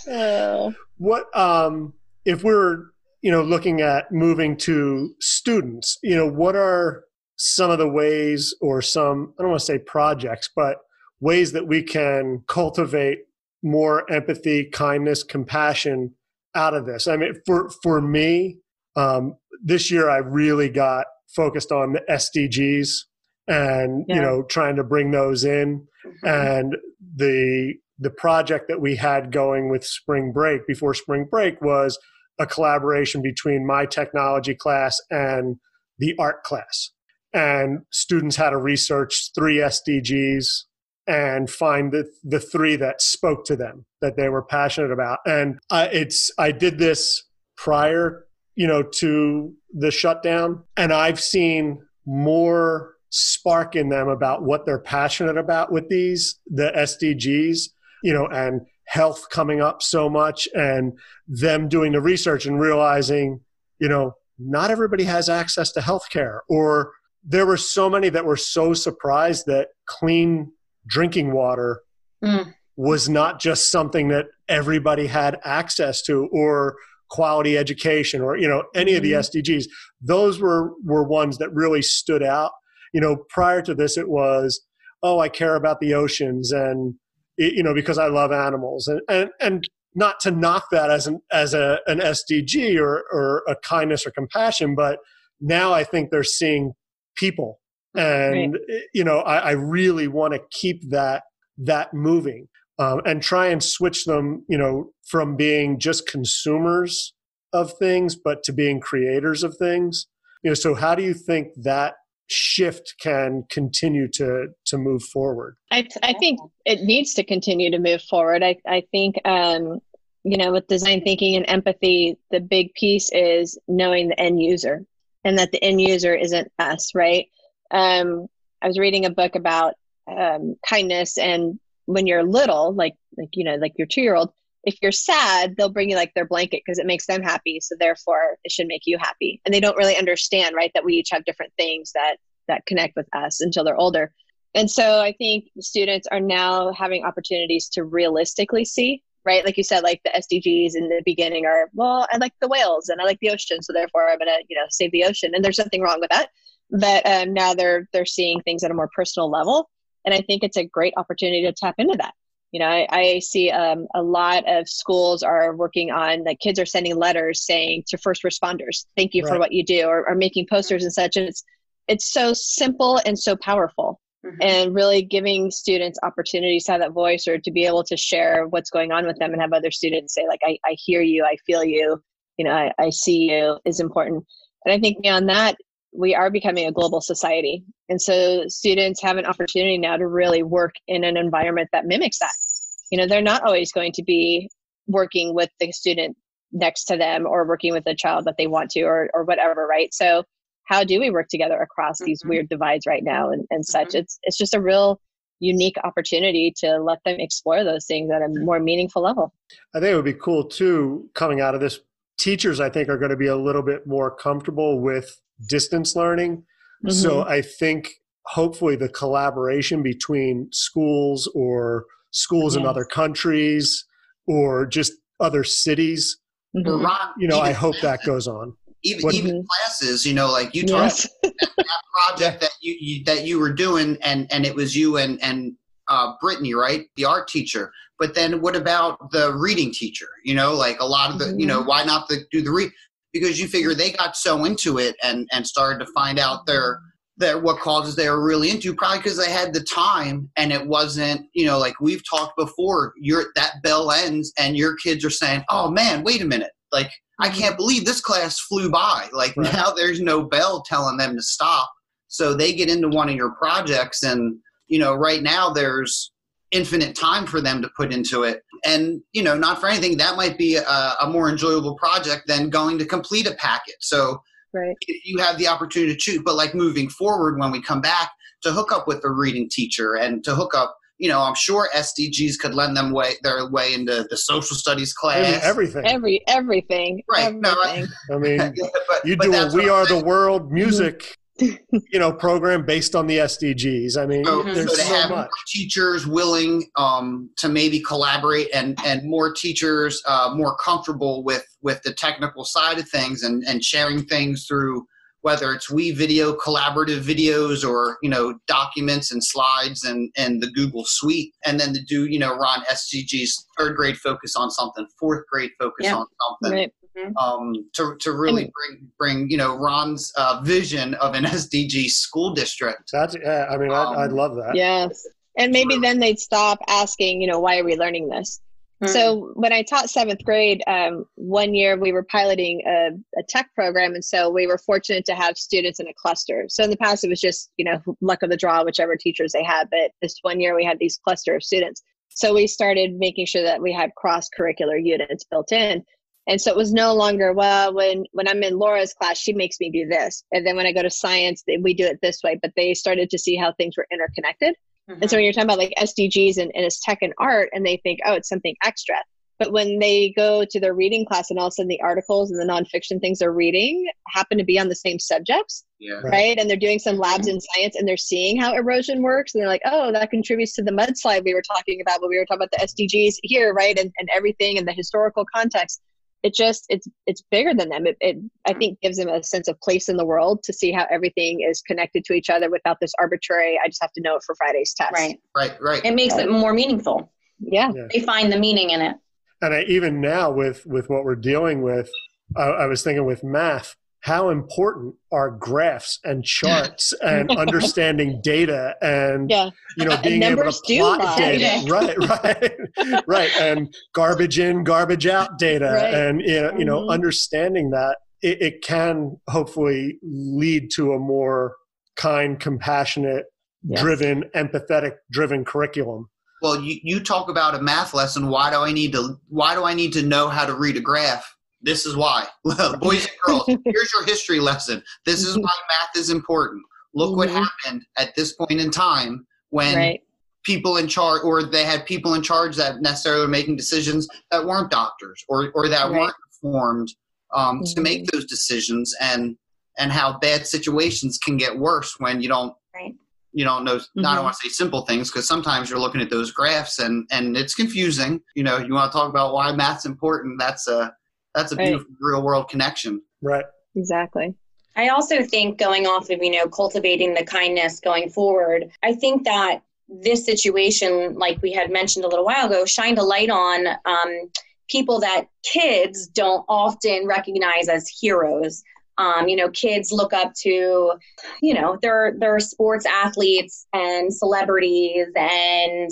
Oh. what um if we're you know looking at moving to students you know what are some of the ways or some i don't want to say projects but ways that we can cultivate more empathy kindness compassion out of this. I mean for for me um this year i really got focused on the sdgs and you know trying to bring those in. And the the project that we had going with spring break before spring break was a collaboration between my technology class and the art class and students had to research three sdgs and find the, the three that spoke to them that they were passionate about. And I, it's i did this prior you know to the shutdown and i've seen more spark in them about what they're passionate about with these the sdgs you know and health coming up so much and them doing the research and realizing you know not everybody has access to healthcare or there were so many that were so surprised that clean drinking water Mm. was not just something that everybody had access to or quality education or you know any of the SDGs those were were ones that really stood out. You know prior to this it was oh I care about the oceans and it- you know because I love animals. And and and not to knock that as an as a an SDG or or a kindness or compassion but now I think they're seeing people. And you know I, I really want to keep that that moving um, and try and switch them you know from being just consumers of things but to being creators of things. You know so how do you think that shift can continue to to move forward? I, I think it needs to continue to move forward. I, I think um, you know with design thinking and empathy the big piece is knowing the end user and that the end user isn't us right um, I was reading a book about um, kindness, and when you're little, like like you know, like your two year old, if you're sad, they'll bring you like their blanket because it makes them happy. So therefore, it should make you happy. And they don't really understand, right, that we each have different things that that connect with us until they're older. And so I think students are now having opportunities to realistically see, right? Like you said, like the SDGs in the beginning are, well, I like the whales and I like the ocean, so therefore I'm gonna, you know, save the ocean. And there's nothing wrong with that but um, now they're they're seeing things at a more personal level and i think it's a great opportunity to tap into that you know i, I see um, a lot of schools are working on like kids are sending letters saying to first responders thank you right. for what you do or, or making posters and such and it's it's so simple and so powerful mm-hmm. and really giving students opportunities to have that voice or to be able to share what's going on with them and have other students say like i, I hear you i feel you you know I, I see you is important and i think beyond that we are becoming a global society. And so students have an opportunity now to really work in an environment that mimics that. You know, they're not always going to be working with the student next to them or working with a child that they want to or, or whatever, right? So how do we work together across these mm-hmm. weird divides right now and, and such? Mm-hmm. It's it's just a real unique opportunity to let them explore those things at a more meaningful level. I think it would be cool too coming out of this teachers I think are going to be a little bit more comfortable with distance learning. Mm-hmm. So I think hopefully the collaboration between schools or schools yes. in other countries or just other cities, mm-hmm. you know, I hope that goes on. Even, what, even classes, you know, like you yes. talked that, that, project that you, you, that you were doing, and and it was you and and uh, Brittany, right, the art teacher. But then what about the reading teacher? You know, like a lot of the, mm-hmm. you know, mm-hmm. why not the, do the read? because you figure they got so into it and and started to find out their their what causes they were really into probably because they had the time and it wasn't you know like we've talked before your that bell ends and your kids are saying oh man wait a minute like i can't believe this class flew by like right. now there's no bell telling them to stop so they get into one of your projects and you know right now there's infinite time for them to put into it. And, you know, not for anything, that might be a, a more enjoyable project than going to complete a packet. So right. you have the opportunity to choose, but like moving forward when we come back to hook up with a reading teacher and to hook up you know, I'm sure SDGs could lend them way their way into the social studies class. Everything. Every everything. Right. Everything. No, I, I mean, but, you but do a We Are the World music you know program based on the SDGs. I mean, so, there's so to so have much. teachers willing um, to maybe collaborate and and more teachers uh, more comfortable with with the technical side of things and and sharing things through whether it's we video collaborative videos or you know documents and slides and and the google suite and then to do you know ron sdg's third grade focus on something fourth grade focus yeah. on something right. Mm-hmm. um, to, to really bring bring you know Ron's uh, vision of an SDG school district. That's yeah, I mean um, I, would love that. Yes, and maybe then they'd stop asking you know why are we learning this. So when I taught seventh grade, um, one year we were piloting a, a tech program, and so we were fortunate to have students in a cluster. So in the past it was just you know luck of the draw, whichever teachers they had, but this one year we had these cluster of students. So we started making sure that we had cross curricular units built in. And so it was no longer well when when i'm in laura's class she makes me do this. And then when i go to science we do it this way. But they started to see how things were interconnected mm-hmm. and so when you're talking about like sdgs and, and it's tech and art and they think oh it's something extra. But when they go to their reading class and all of a sudden the articles and the nonfiction things they're reading happen to be on the same subjects yeah. right. and they're doing some labs in science and they're seeing how erosion works and they're like oh that contributes to the mudslide we were talking about when we were talking about the sdgs here right? And, and everything and the historical context it just it's it's bigger than them. It, it, i think gives them a sense of place in the world to see how everything is connected to each other without this arbitrary i just have to know it for friday's test. Right. Right right. It makes it more meaningful. Yeah. yeah. they find the meaning in it. And I, even now with with what we're dealing with I, I was thinking with math how important are graphs and charts and understanding data and Yeah. you know And being able numbers to do plot lie. data right right right and garbage in garbage out data Right. and you know, you know Mhm. understanding that it, it can hopefully lead to a more kind compassionate Yes. driven empathetic driven curriculum Well, you, you talk about a math lesson. Why do I need to? Why do I need to know how to read a graph? This is why, boys and girls. Here's your history lesson. This is why math is important. Look what Mhm. happened at this point in time when Right. people in charge, or they had people in charge that necessarily were making decisions that weren't doctors, or or that Right. weren't informed um, to Mhm. make those decisions, and and how bad situations can get worse when you don't Right. you don't know. I Mhm. don't want to say simple things because sometimes you're looking at those graphs and and it's confusing. You know, you want to talk about why math's important. That's a that's a Right. beautiful real world connection. right Exactly. I also think going off of, you know, cultivating the kindness going forward, I think that this situation, like we had mentioned a little while ago, shined a light on um, people that kids don't often recognize as heroes. Um, you know, kids look up to, you know, they're they're sports athletes and celebrities and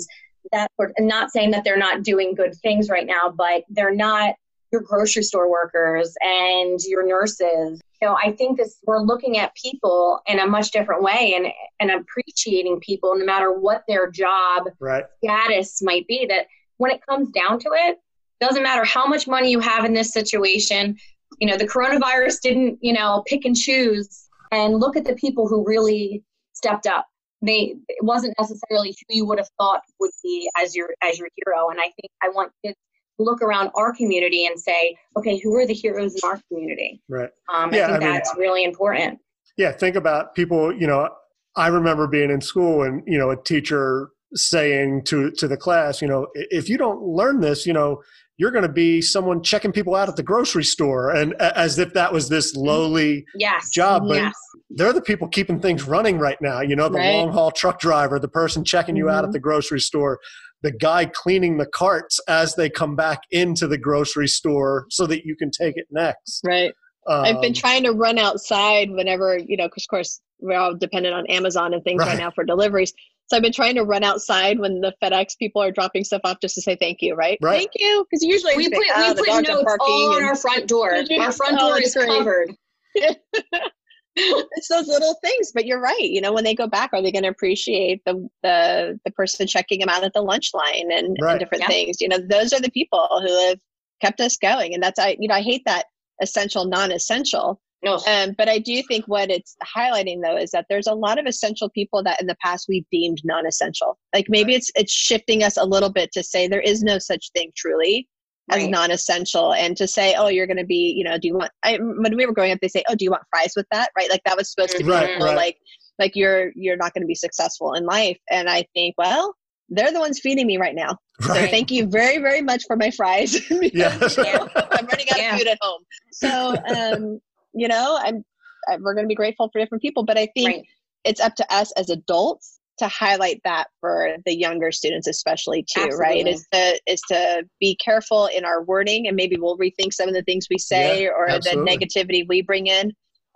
that sort. And not saying that they're not doing good things right now, but they're not your grocery store workers and your nurses. You know, I think this we're looking at people in a much different way and and appreciating people no matter what their job right status might be. That when it comes down to it, doesn't matter how much money you have in this situation. You know, the coronavirus didn't, you know, pick and choose and look at the people who really stepped up. They it wasn't necessarily who you would have thought would be as your as your hero. And I think I want kids to look around our community and say, okay, who are the heroes in our community? right Um, Yeah, I think I mean- that's really important. yeah think about people you know i remember being in school and you know a teacher saying to to the class you know if you don't learn this you know you're going to be someone checking people out at the grocery store and as if that was this lowly Yes. job but yes. they're the people keeping things running right now you know the Right. long haul truck driver the person checking you out at Mhm. the grocery store the guy cleaning the carts as they come back into the grocery store so that you can take it next Right. I've been Um, trying to run outside whenever, you know, 'cause of course we're all dependent on Amazon and things right, Right. now for deliveries. So I've been trying to run outside when the FedEx people are dropping stuff off just to say thank you, right? Right. Thank you. Because usually We put oh, we put notes barking all on our front door. Our front Oh, door that's is great. covered. it's those little things, but you're right. You know, when they go back, are they going to appreciate the the the person checking them out at the lunch line and, Right. and different Yeah. things? You know, those are the people who have kept us going, and that's I. You know, I hate that essential non-essential No. Um, but I do think what it's highlighting though is that there's a lot of essential people that in the past we've deemed non-essential. Like maybe it's it's shifting us a little bit to say there is no such thing truly as Right. non-essential, and to say, oh, you're going to be, you know, do you want? I, when we were growing up, they say, oh, do you want fries with that? Right? Like that was supposed to be Right, right. like like you're you're not going to be successful in life. And I think, well, they're the ones feeding me right now. So thank you very very much for my fries. because, Yes. you know, I'm running out Yeah. of food at home. So um, you know, I'm I- we're going to be grateful for different people, but I think Right. it's up to us as adults to highlight that for the younger students especially too right is to is to be careful in our wording and maybe we'll rethink some of the things we say or absolutely. the negativity we bring in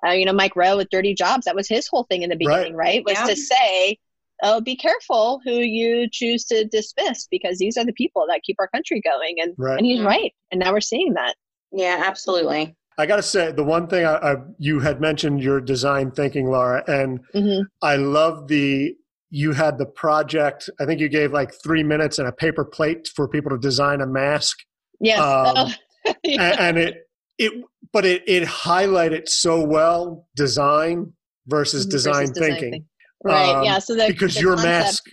uh, you know mike rowe with dirty jobs that was his whole thing in the beginning right, was Yeah. to say oh be careful who you choose to dismiss because these are the people that keep our country going and Right. and he's Mhm. right and now we're seeing that Yeah, absolutely. I got to say, the one thing I, I, you had mentioned your design thinking, Laura, and hmm I love the you had the project. I think you gave like three minutes and a paper plate for people to design a mask, yes Um, Yeah. and, and it it but it it highlighted so well design versus Mhm, design versus thinking Right. Um, yeah. So the because the your concept- mask.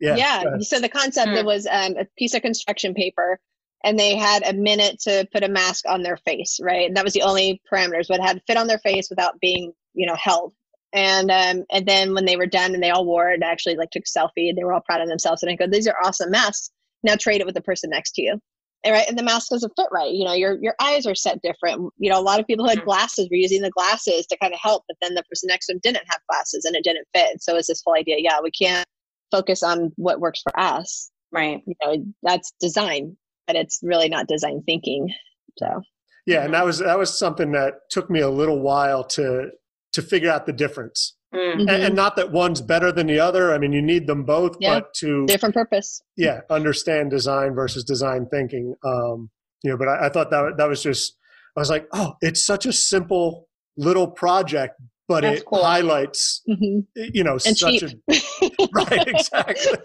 Yeah. Yeah. So the concept Mm. there was um, a piece of construction paper, and they had a minute to put a mask on their face. Right. And that was the only parameters. What had to fit on their face without being, you know, held. And um, and then when they were done and they all wore it, I actually like took a selfie and they were all proud of themselves. And I go, these are awesome masks. Now trade it with the person next to you. And right, and the mask doesn't fit right. You know, your your eyes are set different. You know, a lot of people who had Mhm. glasses were using the glasses to kind of help, but then the person next to them didn't have glasses and it didn't fit. So it's this whole idea, yeah, we can't focus on what works for us. Right. You know, that's design, but it's really not design thinking. So Yeah, and that was that was something that took me a little while to to figure out the difference. Mm. And, and not that one's better than the other. I mean, you need them both, Yeah. but to different purpose. yeah understand design versus design thinking. Um, you know, but I, I thought that that was just I was like, oh, it's such a simple little project, but That's it cool. highlights hmm you know And such cheap. a right exactly.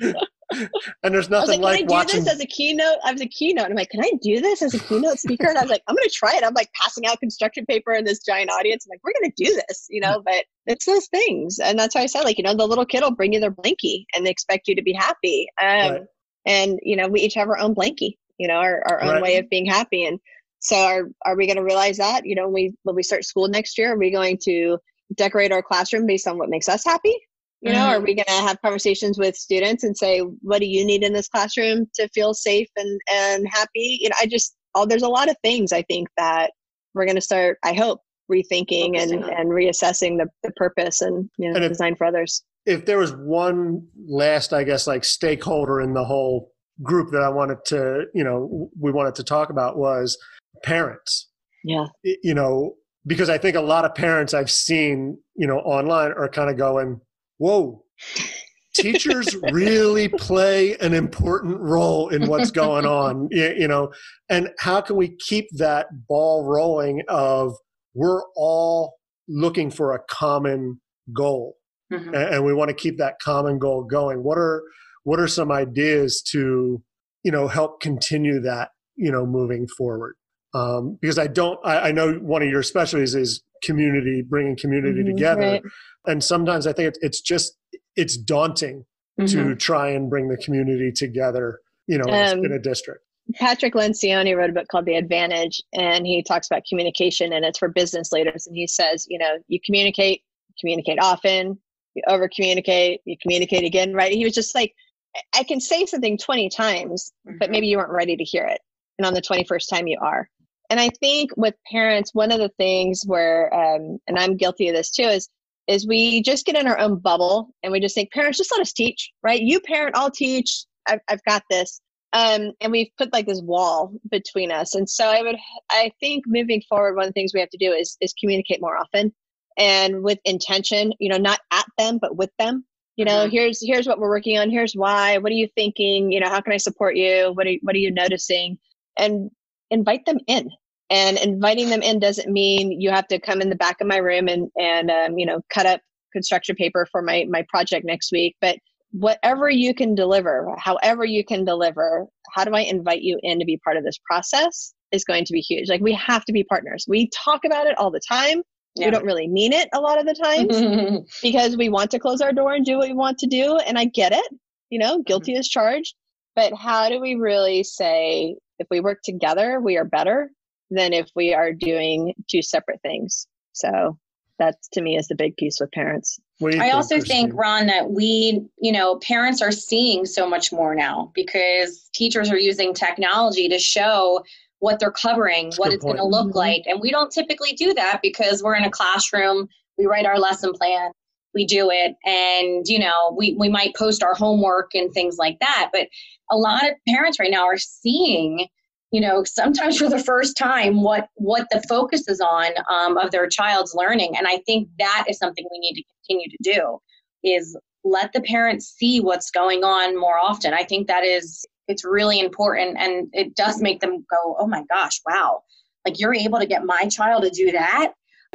and there's I was nothing like, like, can I do watching. this as a keynote? I was a keynote. And I'm like, can I do this as a keynote speaker? And I was like, I'm going to try it. I'm like passing out construction paper in this giant audience. I'm like, we're going to do this, you know, but it's those things. And that's why I said, like, you know, the little kid will bring you their blankie and they expect you to be happy. Um, Right. And, you know, we each have our own blankie, you know, our, our own Right. way of being happy. And so are, are we going to realize that, you know, when we, when we start school next year, are we going to decorate our classroom based on what makes us happy? You know, mm-hmm. are we going to have conversations with students and say, what do you need in this classroom to feel safe and, and happy? You know, I just, oh, there's a lot of things I think that we're going to start, I hope, rethinking and, on. and reassessing the, the purpose and, you know, And if- design for others. if there was one last, I guess, like stakeholder in the whole group that I wanted to, you know, we wanted to talk about was parents. Yeah. You know, because I think a lot of parents I've seen, you know, online are kind of going, "Whoa, teachers really play an important role in what's going on." You know, and how can we keep that ball rolling? Of we're all looking for a common goal Mhm. and, and we want to keep that common goal going what are what are some ideas to you know help continue that you know moving forward um, because i don't I, I know one of your specialties is community bringing community Mhm, together right. and sometimes i think it's, it's just it's daunting to Mhm. try and bring the community together you know Um, in a district Patrick Lencioni wrote a book called The Advantage, and he talks about communication, and it's for business leaders. And he says, you know, you communicate, communicate often, you over communicate, you communicate again, right? He was just like, I- I can say something 20 times, but maybe you weren't ready to hear it. And on the 21st time, you are. And I think with parents, one of the things where, um, and I'm guilty of this too, is is we just get in our own bubble and we just think, parents, just let us teach, right? You parent, I'll teach. I've, I've got this um, and we've put like this wall between us. And so I would, I think moving forward, one of the things we have to do is is communicate more often and with intention. You know, not at them, but with them. You know, Mhm. here's here's what we're working on. Here's why. What are you thinking? You know, how can I support you? What are what are you noticing? And invite them in. And inviting them in doesn't mean you have to come in the back of my room and and um, you know cut up construction paper for my my project next week, but whatever you can deliver, however you can deliver, how do I invite you in to be part of this process is going to be huge. Like we have to be partners. We talk about it all the time. Yeah. We don't really mean it a lot of the times because we want to close our door and do what we want to do. And I get it, you know, guilty as charged. But how do we really say if we work together, we are better than if we are doing two separate things? So that to me is the big piece with parents. What do you I think, also think, Ron, that we, you know, parents are seeing so much more now because teachers are using technology to show what they're covering, That's what it's going to point. look Mhm. like. And we don't typically do that because we're in a classroom, we write our lesson plan, we do it, and, you know, we, we might post our homework and things like that. But a lot of parents right now are seeing you know sometimes for the first time what what the focus is on um, of their child's learning. And i think that is something we need to continue to do is let the parents see what's going on more often. I think that is it's really important and it does make them go oh my gosh wow. Like you're able to get my child to do that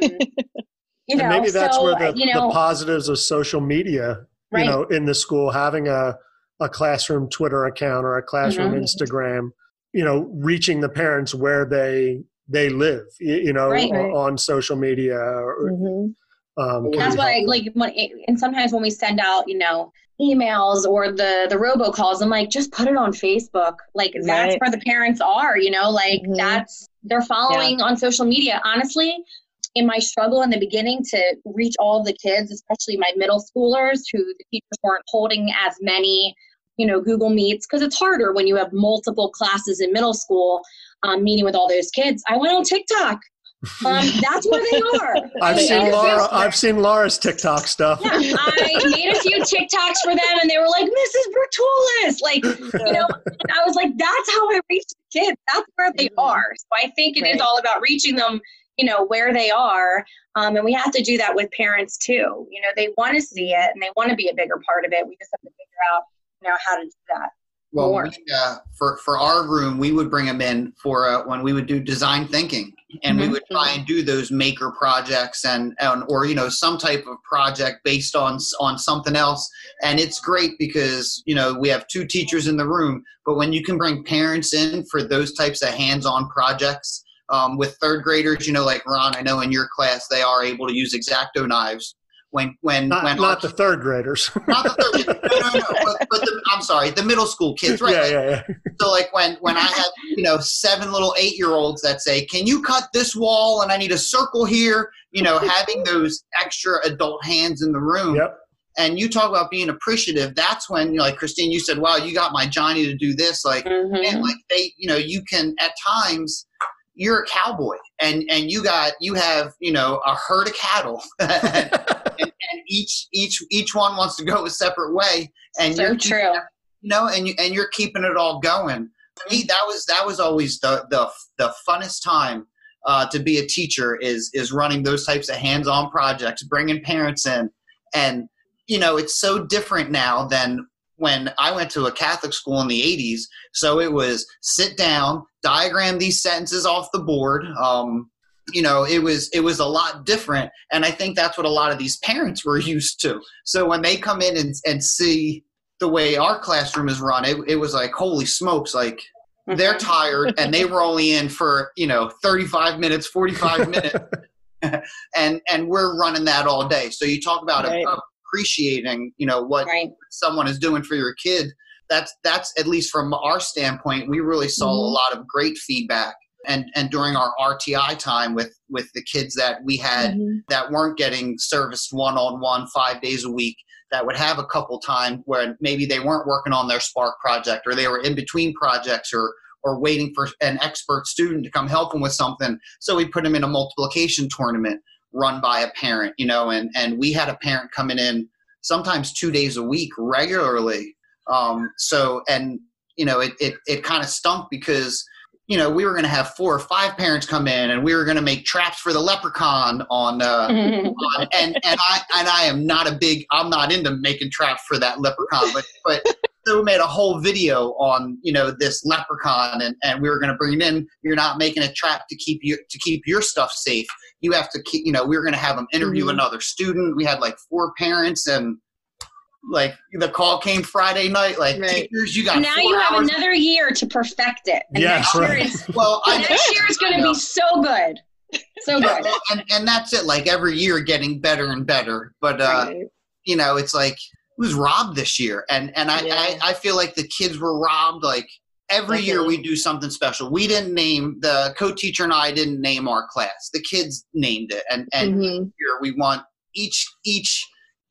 you and maybe that's so, where the, you know the positives of social media right you know in the school having a, a classroom twitter account or a classroom Mhm. instagram you know reaching the parents where they they live you, you know Right. o- on social media or, Mhm. um, that's be why I like when and sometimes when we send out you know emails or the the robocalls i'm like just put it on facebook like that's Right. where the parents are you know like Mhm. that's they're following on social media honestly in my struggle in the beginning to reach all the kids especially my middle schoolers who the teachers weren't holding as many you know google meets because it's harder when you have multiple classes in middle school um, meeting with all those kids i went on tiktok um, that's where they are i've They seen are. laura i've seen laura's tiktok stuff yeah, I made a few TikToks for them, and they were like, "Mrs. Bertulis," like you know. And I was like, "That's how I reach the kids. That's where they are. So I think it is Right. all about reaching them, you know, where they are. Um, and we have to do that with parents too. You know, they want to see it and they want to be a bigger part of it. We just have to figure out, you know, how to do that. Well, more. we, uh, for for our room, we would bring them in for uh, when we would do design thinking, and we Mhm. would try and do those maker projects and, and or you know some type of project based on on something else. And it's great because you know we have two teachers in the room, but when you can bring parents in for those types of hands-on projects um, with third graders, you know, like Ron, I know in your class they are able to use exacto knives. When when Not, when not the third graders. not the third, no, no, no, but, but the, I'm sorry, the middle school kids, right? yeah, Like, yeah, yeah. so like when when I have you know seven little eight year olds that say, "Can you cut this wall?" and I need a circle here, you know, having those extra adult hands in the room. Yep. And you talk about being appreciative. That's when, you know, like Kristine, you said, "Wow, you got my Johnny to do this." Like, Mhm. and like they, you know, you can at times. You're a cowboy, and and you got you have you know a herd of cattle, and, and each each each one wants to go a separate way, and So you're true. you know, and you and you're keeping it all going. To me, that was that was always the the the funnest time uh, to be a teacher is is running those types of hands-on projects, bringing parents in, and you know, it's so different now than when I went to a Catholic school in the '80s. So it was sit down, diagram these sentences off the board. Um, you know, it was it was a lot different, and I think that's what a lot of these parents were used to. So when they come in and and see the way our classroom is run, it, it was like, holy smokes, like they're tired and they were only in for, you know, 35 minutes, 45 minutes. and, and we're running that all day. So you talk about Right. appreciating, you know, what Right. someone is doing for your kid. That's, that's at least from our standpoint, we really saw a Mhm. lot of great feedback. And, and during our RTI time with, with the kids that we had Mhm. that weren't getting serviced one on one five days a week that would have a couple times where maybe they weren't working on their spark project or they were in between projects or or waiting for an expert student to come help them with something so we put them in a multiplication tournament run by a parent you know and and we had a parent coming in sometimes two days a week regularly um, so and you know it it, it kind of stunk because you know we were going to have four or five parents come in and we were going to make traps for the leprechaun on uh, on- and and I and I am not a big I'm not into making traps for that leprechaun, but but so we made a whole video on you know this leprechaun and, and we were going to bring it in. You're not making a trap to keep you to keep your stuff safe. You have to keep you know we were going to have them interview Mhm. another student. We had like four parents and like the call came Friday night. Like Right. teachers, you got now four you have hours. another year to perfect it. And Yeah, next year right. is well, I next year is going to be so good. So good. and, and that's it. Like every year, getting better and better. But uh, Right. you know, it's like it was robbed this year, and and I, Yeah. I I feel like the kids were robbed. Like every year we do something special. We didn't name the co-teacher and I didn't name our class. The kids named it, and and Mhm. year we want each each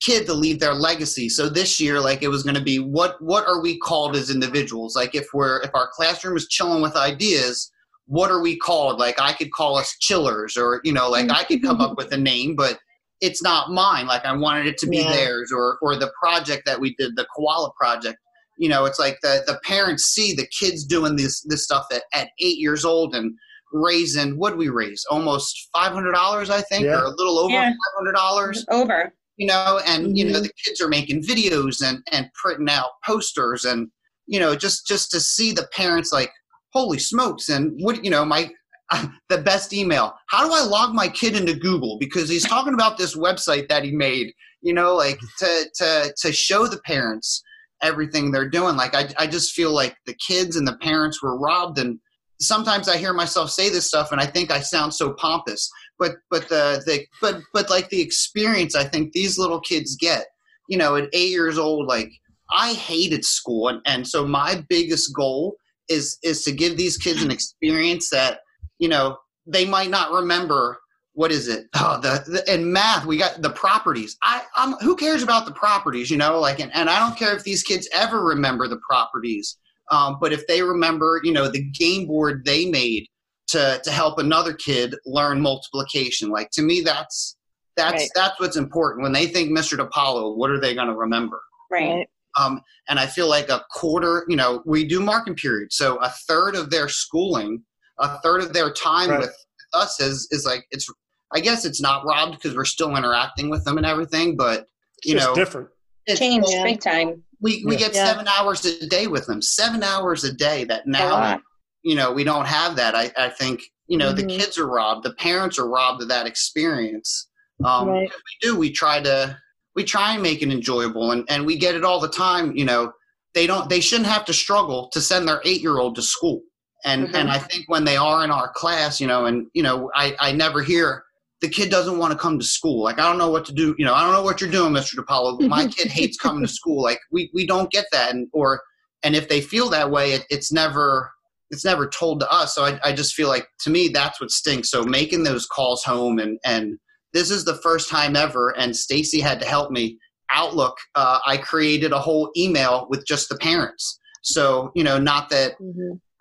kid to leave their legacy. So this year, like it was going to be what what are we called as individuals? Like if we're if our classroom is chilling with ideas. What are we called? Like I could call us chillers, or you know, like I could come up with a name, but it's not mine. Like I wanted it to be Yeah. theirs, or or the project that we did, the koala project. You know, it's like the the parents see the kids doing this this stuff at, at eight years old and raising what we raise almost five hundred dollars, I think, Yeah. or a little over Yeah. five hundred dollars. Over. You know, and you know Mhm. the kids are making videos and and printing out posters and you know just just to see the parents like holy smokes and what you know my the best email how do i log my kid into google? Because he's talking about this website that he made you know like to to to show the parents everything they're doing. Like i, I just feel like the kids and the parents were robbed. And sometimes i hear myself say this stuff and i think i sound so pompous but but the the but but like the experience i think these little kids get you know at eight years old like i hated school and, and so my biggest goal is is to give these kids an experience that you know they might not remember what is it? Oh the, the in math we got the properties. I i'm who cares about the properties you know? Like and, and i don't care if these kids ever remember the properties um, but if they remember you know the game board they made to to help another kid learn multiplication like to me that's that's Right. that's what's important when they think mr DiPaolo what are they going to remember Right. Right. Um, and I feel like a quarter, you know, we do marking period, So a third of their schooling, a third of their time Right. with us is, is like, it's, I guess it's not robbed because we're still interacting with them and everything, but you just know, different. it's, Changed Yeah. big time. we, we Yeah. get Yeah. seven hours a day with them, seven hours a day that now, lot. You know, we don't have that. I, I think, you know, the Mhm. kids are robbed, the parents are robbed of that experience. Um, Right. we do, we try to, we try and make it enjoyable and, and we get it all the time, you know, they don't, they shouldn't have to struggle to send their eight year old to school. And, Mhm. and I think when they are in our class, you know, and, you know, I, I never hear the kid doesn't want to come to school. Like, I don't know what to do. You know, I don't know what you're doing, Mr. DePaulo. My kid hates coming to school. Like we, we don't get that. And, or, and if they feel that way, it, it's never, it's never told to us. So I, I just feel like to me, that's what stinks. So making those calls home and, and this is the first time ever. And Stacy had to help me outlook. Uh, I created a whole email with just the parents. So, you know, not that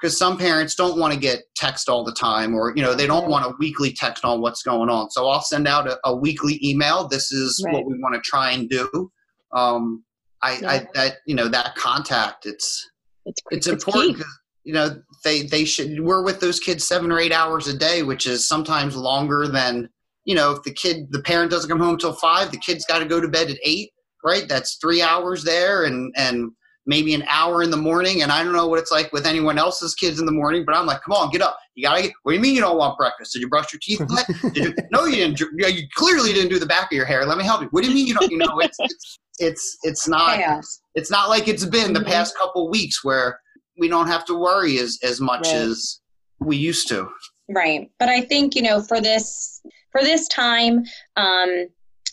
because some parents don't want to get text all the time or you know they don't want a weekly text on what's going on so i'll send out a, a weekly email this is Right. what we want to try and do um i Yeah. i that you know that contact it's It's it's it's important you know they they should we're with those kids seven or eight hours a day which is sometimes longer than you know if the kid the parent doesn't come home till five the kid's got to go to bed at eight right that's three hours there and and maybe an hour in the morning and i don't know what it's like with anyone else's kids in the morning but i'm like come on get up you gotta get what do you mean you don't want breakfast did you brush your teeth? Did you, no you didn't you, you clearly didn't do the back of your hair let me help you what do you mean you don't you know it's it's it's, it's not Chaos. it's not like it's been the Mhm. past couple weeks where we don't have to worry as as much Right. as we used to. Right. But I think, you know, for this for this time, um,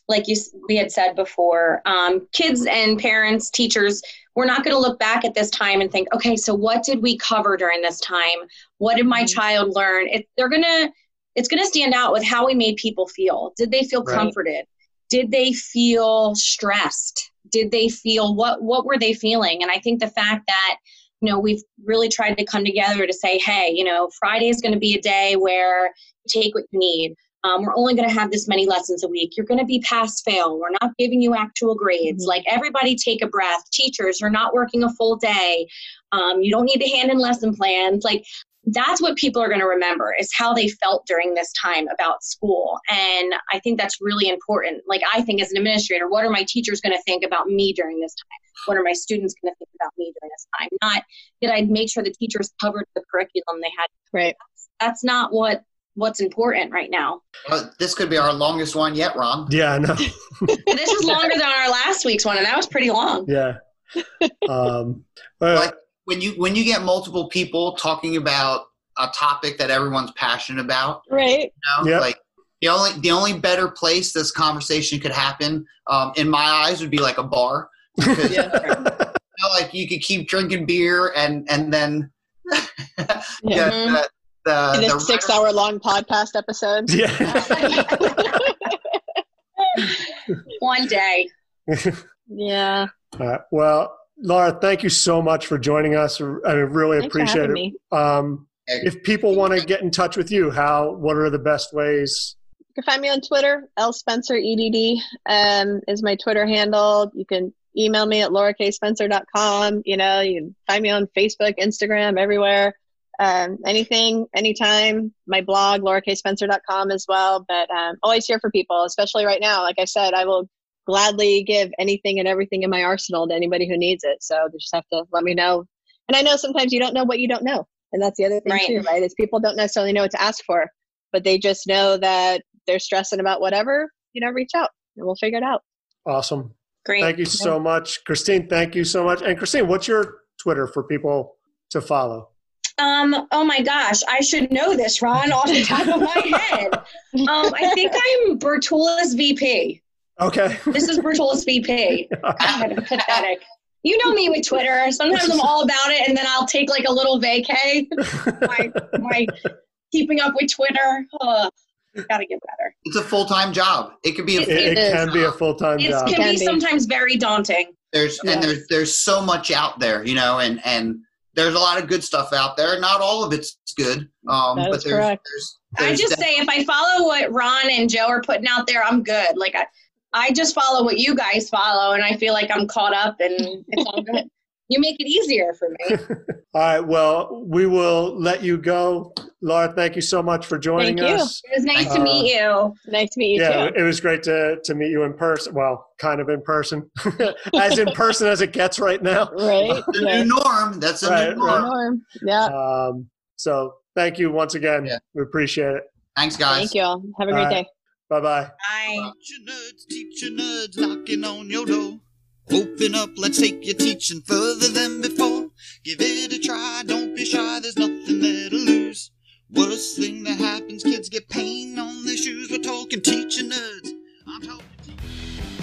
like you we had said before, um, kids and parents, teachers, we're not going to look back at this time and think, okay, so what did we cover during this time? What did my Mhm. child learn? It, they're gonna it's going to stand out with how we made people feel. Did they feel Right. comforted? Did they feel stressed? Did they feel what what were they feeling? And I think the fact that you know we've really tried to come together to say hey you know friday is going to be a day where you take what you need. Um, we're only going to have this many lessons a week. You're going to be pass fail. We're not giving you actual grades. Mhm. like everybody take a breath. Teachers you're not working a full day. Um, you don't need to hand in lesson plans. Like that's what people are going to remember is how they felt during this time about school and i think that's really important like i think as an administrator what are my teachers going to think about me during this time what are my students going to think about me during this time not did i make sure the teachers covered the curriculum they had Right. that's not what what's important right now Well, this could be our longest one yet, Ron. Yeah, I know. this is longer than our last week's one and that was pretty long Yeah. Um, well, Like when you when you get multiple people talking about a topic that everyone's passionate about, Right. you know, Yep. like the only the only better place this conversation could happen, um, in my eyes, would be like a bar. Because Yeah. you know, like you could keep drinking beer and and then Yeah. get Mhm. the, the, In the a six hour long podcast episode. yeah. one day Yeah. All right. Well, Laura, thank you so much for joining us. I really Thanks appreciate it. Um, if people want to get in touch with you, how? What are the best ways? You can find me on Twitter. L Spencer EDD um, is my Twitter handle. You can email me at laurakSpencer.com. You know, you can find me on Facebook, Instagram, everywhere. Um, anything, anytime. My blog, laurakSpencer.com as well. But um, always here for people, especially right now. Like I said, I will gladly give anything and everything in my arsenal to anybody who needs it. So they just have to let me know. And I know sometimes you don't know what you don't know. And that's the other thing Right. too, right? Is people don't necessarily know what to ask for, but they just know that they're stressing about whatever, you know, reach out and we'll figure it out. Awesome. great Thank you so much, Kristine. Thank you so much. And Kristine, what's your Twitter for people to follow? Um, oh my gosh, I should know this, Ron, off the top of my head. Um, I think I'm Bertulis VP. Okay. This is Bertulis VP. God, pathetic. You know me with Twitter. Sometimes I'm all about it, and then I'll take like a little vacay. My, my keeping up with Twitter. Ugh, gotta get better. It's a full time job. It could be a it, it is. can be a full time It job. can Can be be. sometimes very daunting. there's Yeah. and there's there's so much out there, you know, and and there's a lot of good stuff out there. Not all of it's good, um, That but there's, correct. there's I just def- say if I follow what Ron and Joe are putting out there, I'm good. Like I, I just follow what you guys follow, and I feel like I'm caught up, and it's all good. You make it easier for me. All right. Well, we will let you go. Laura, thank you so much for joining Thank you. us. It was nice to Uh, meet you. Nice to meet you yeah, too. it was great to, to meet you in person. Well, kind of in person, as in person as it gets right now. Right. The Yeah. new norm. That's the Right, new right. norm. Norm. Yeah. Um, so thank you once again. Yeah. We appreciate it. Thanks, guys. Thank you all. Have a great All right. day. Bye bye. Bye. Teacher nerdz, teacher nerdz knocking on your door. Open up, let's take your teaching further than before. Give it a try, don't be shy, there's nothing there to lose. Worst thing that happens, kids get pain on their shoes. We're talking teacher nerdz. I'm talking teacher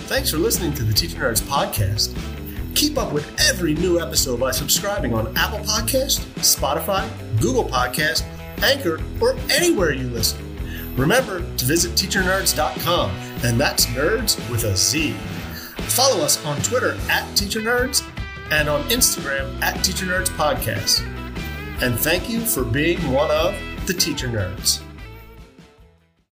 Thanks for listening to the Teacher Nerdz podcast. Keep up with every new episode by subscribing on Apple Podcast, Spotify, Google Podcast, Anchor, or anywhere you listen. Remember to visit teachernerdz.com, and that's nerds with a Z. Follow us on Twitter at Teacher Nerdz and on Instagram at Teacher Nerdz Podcast. And thank you for being one of the Teacher Nerdz.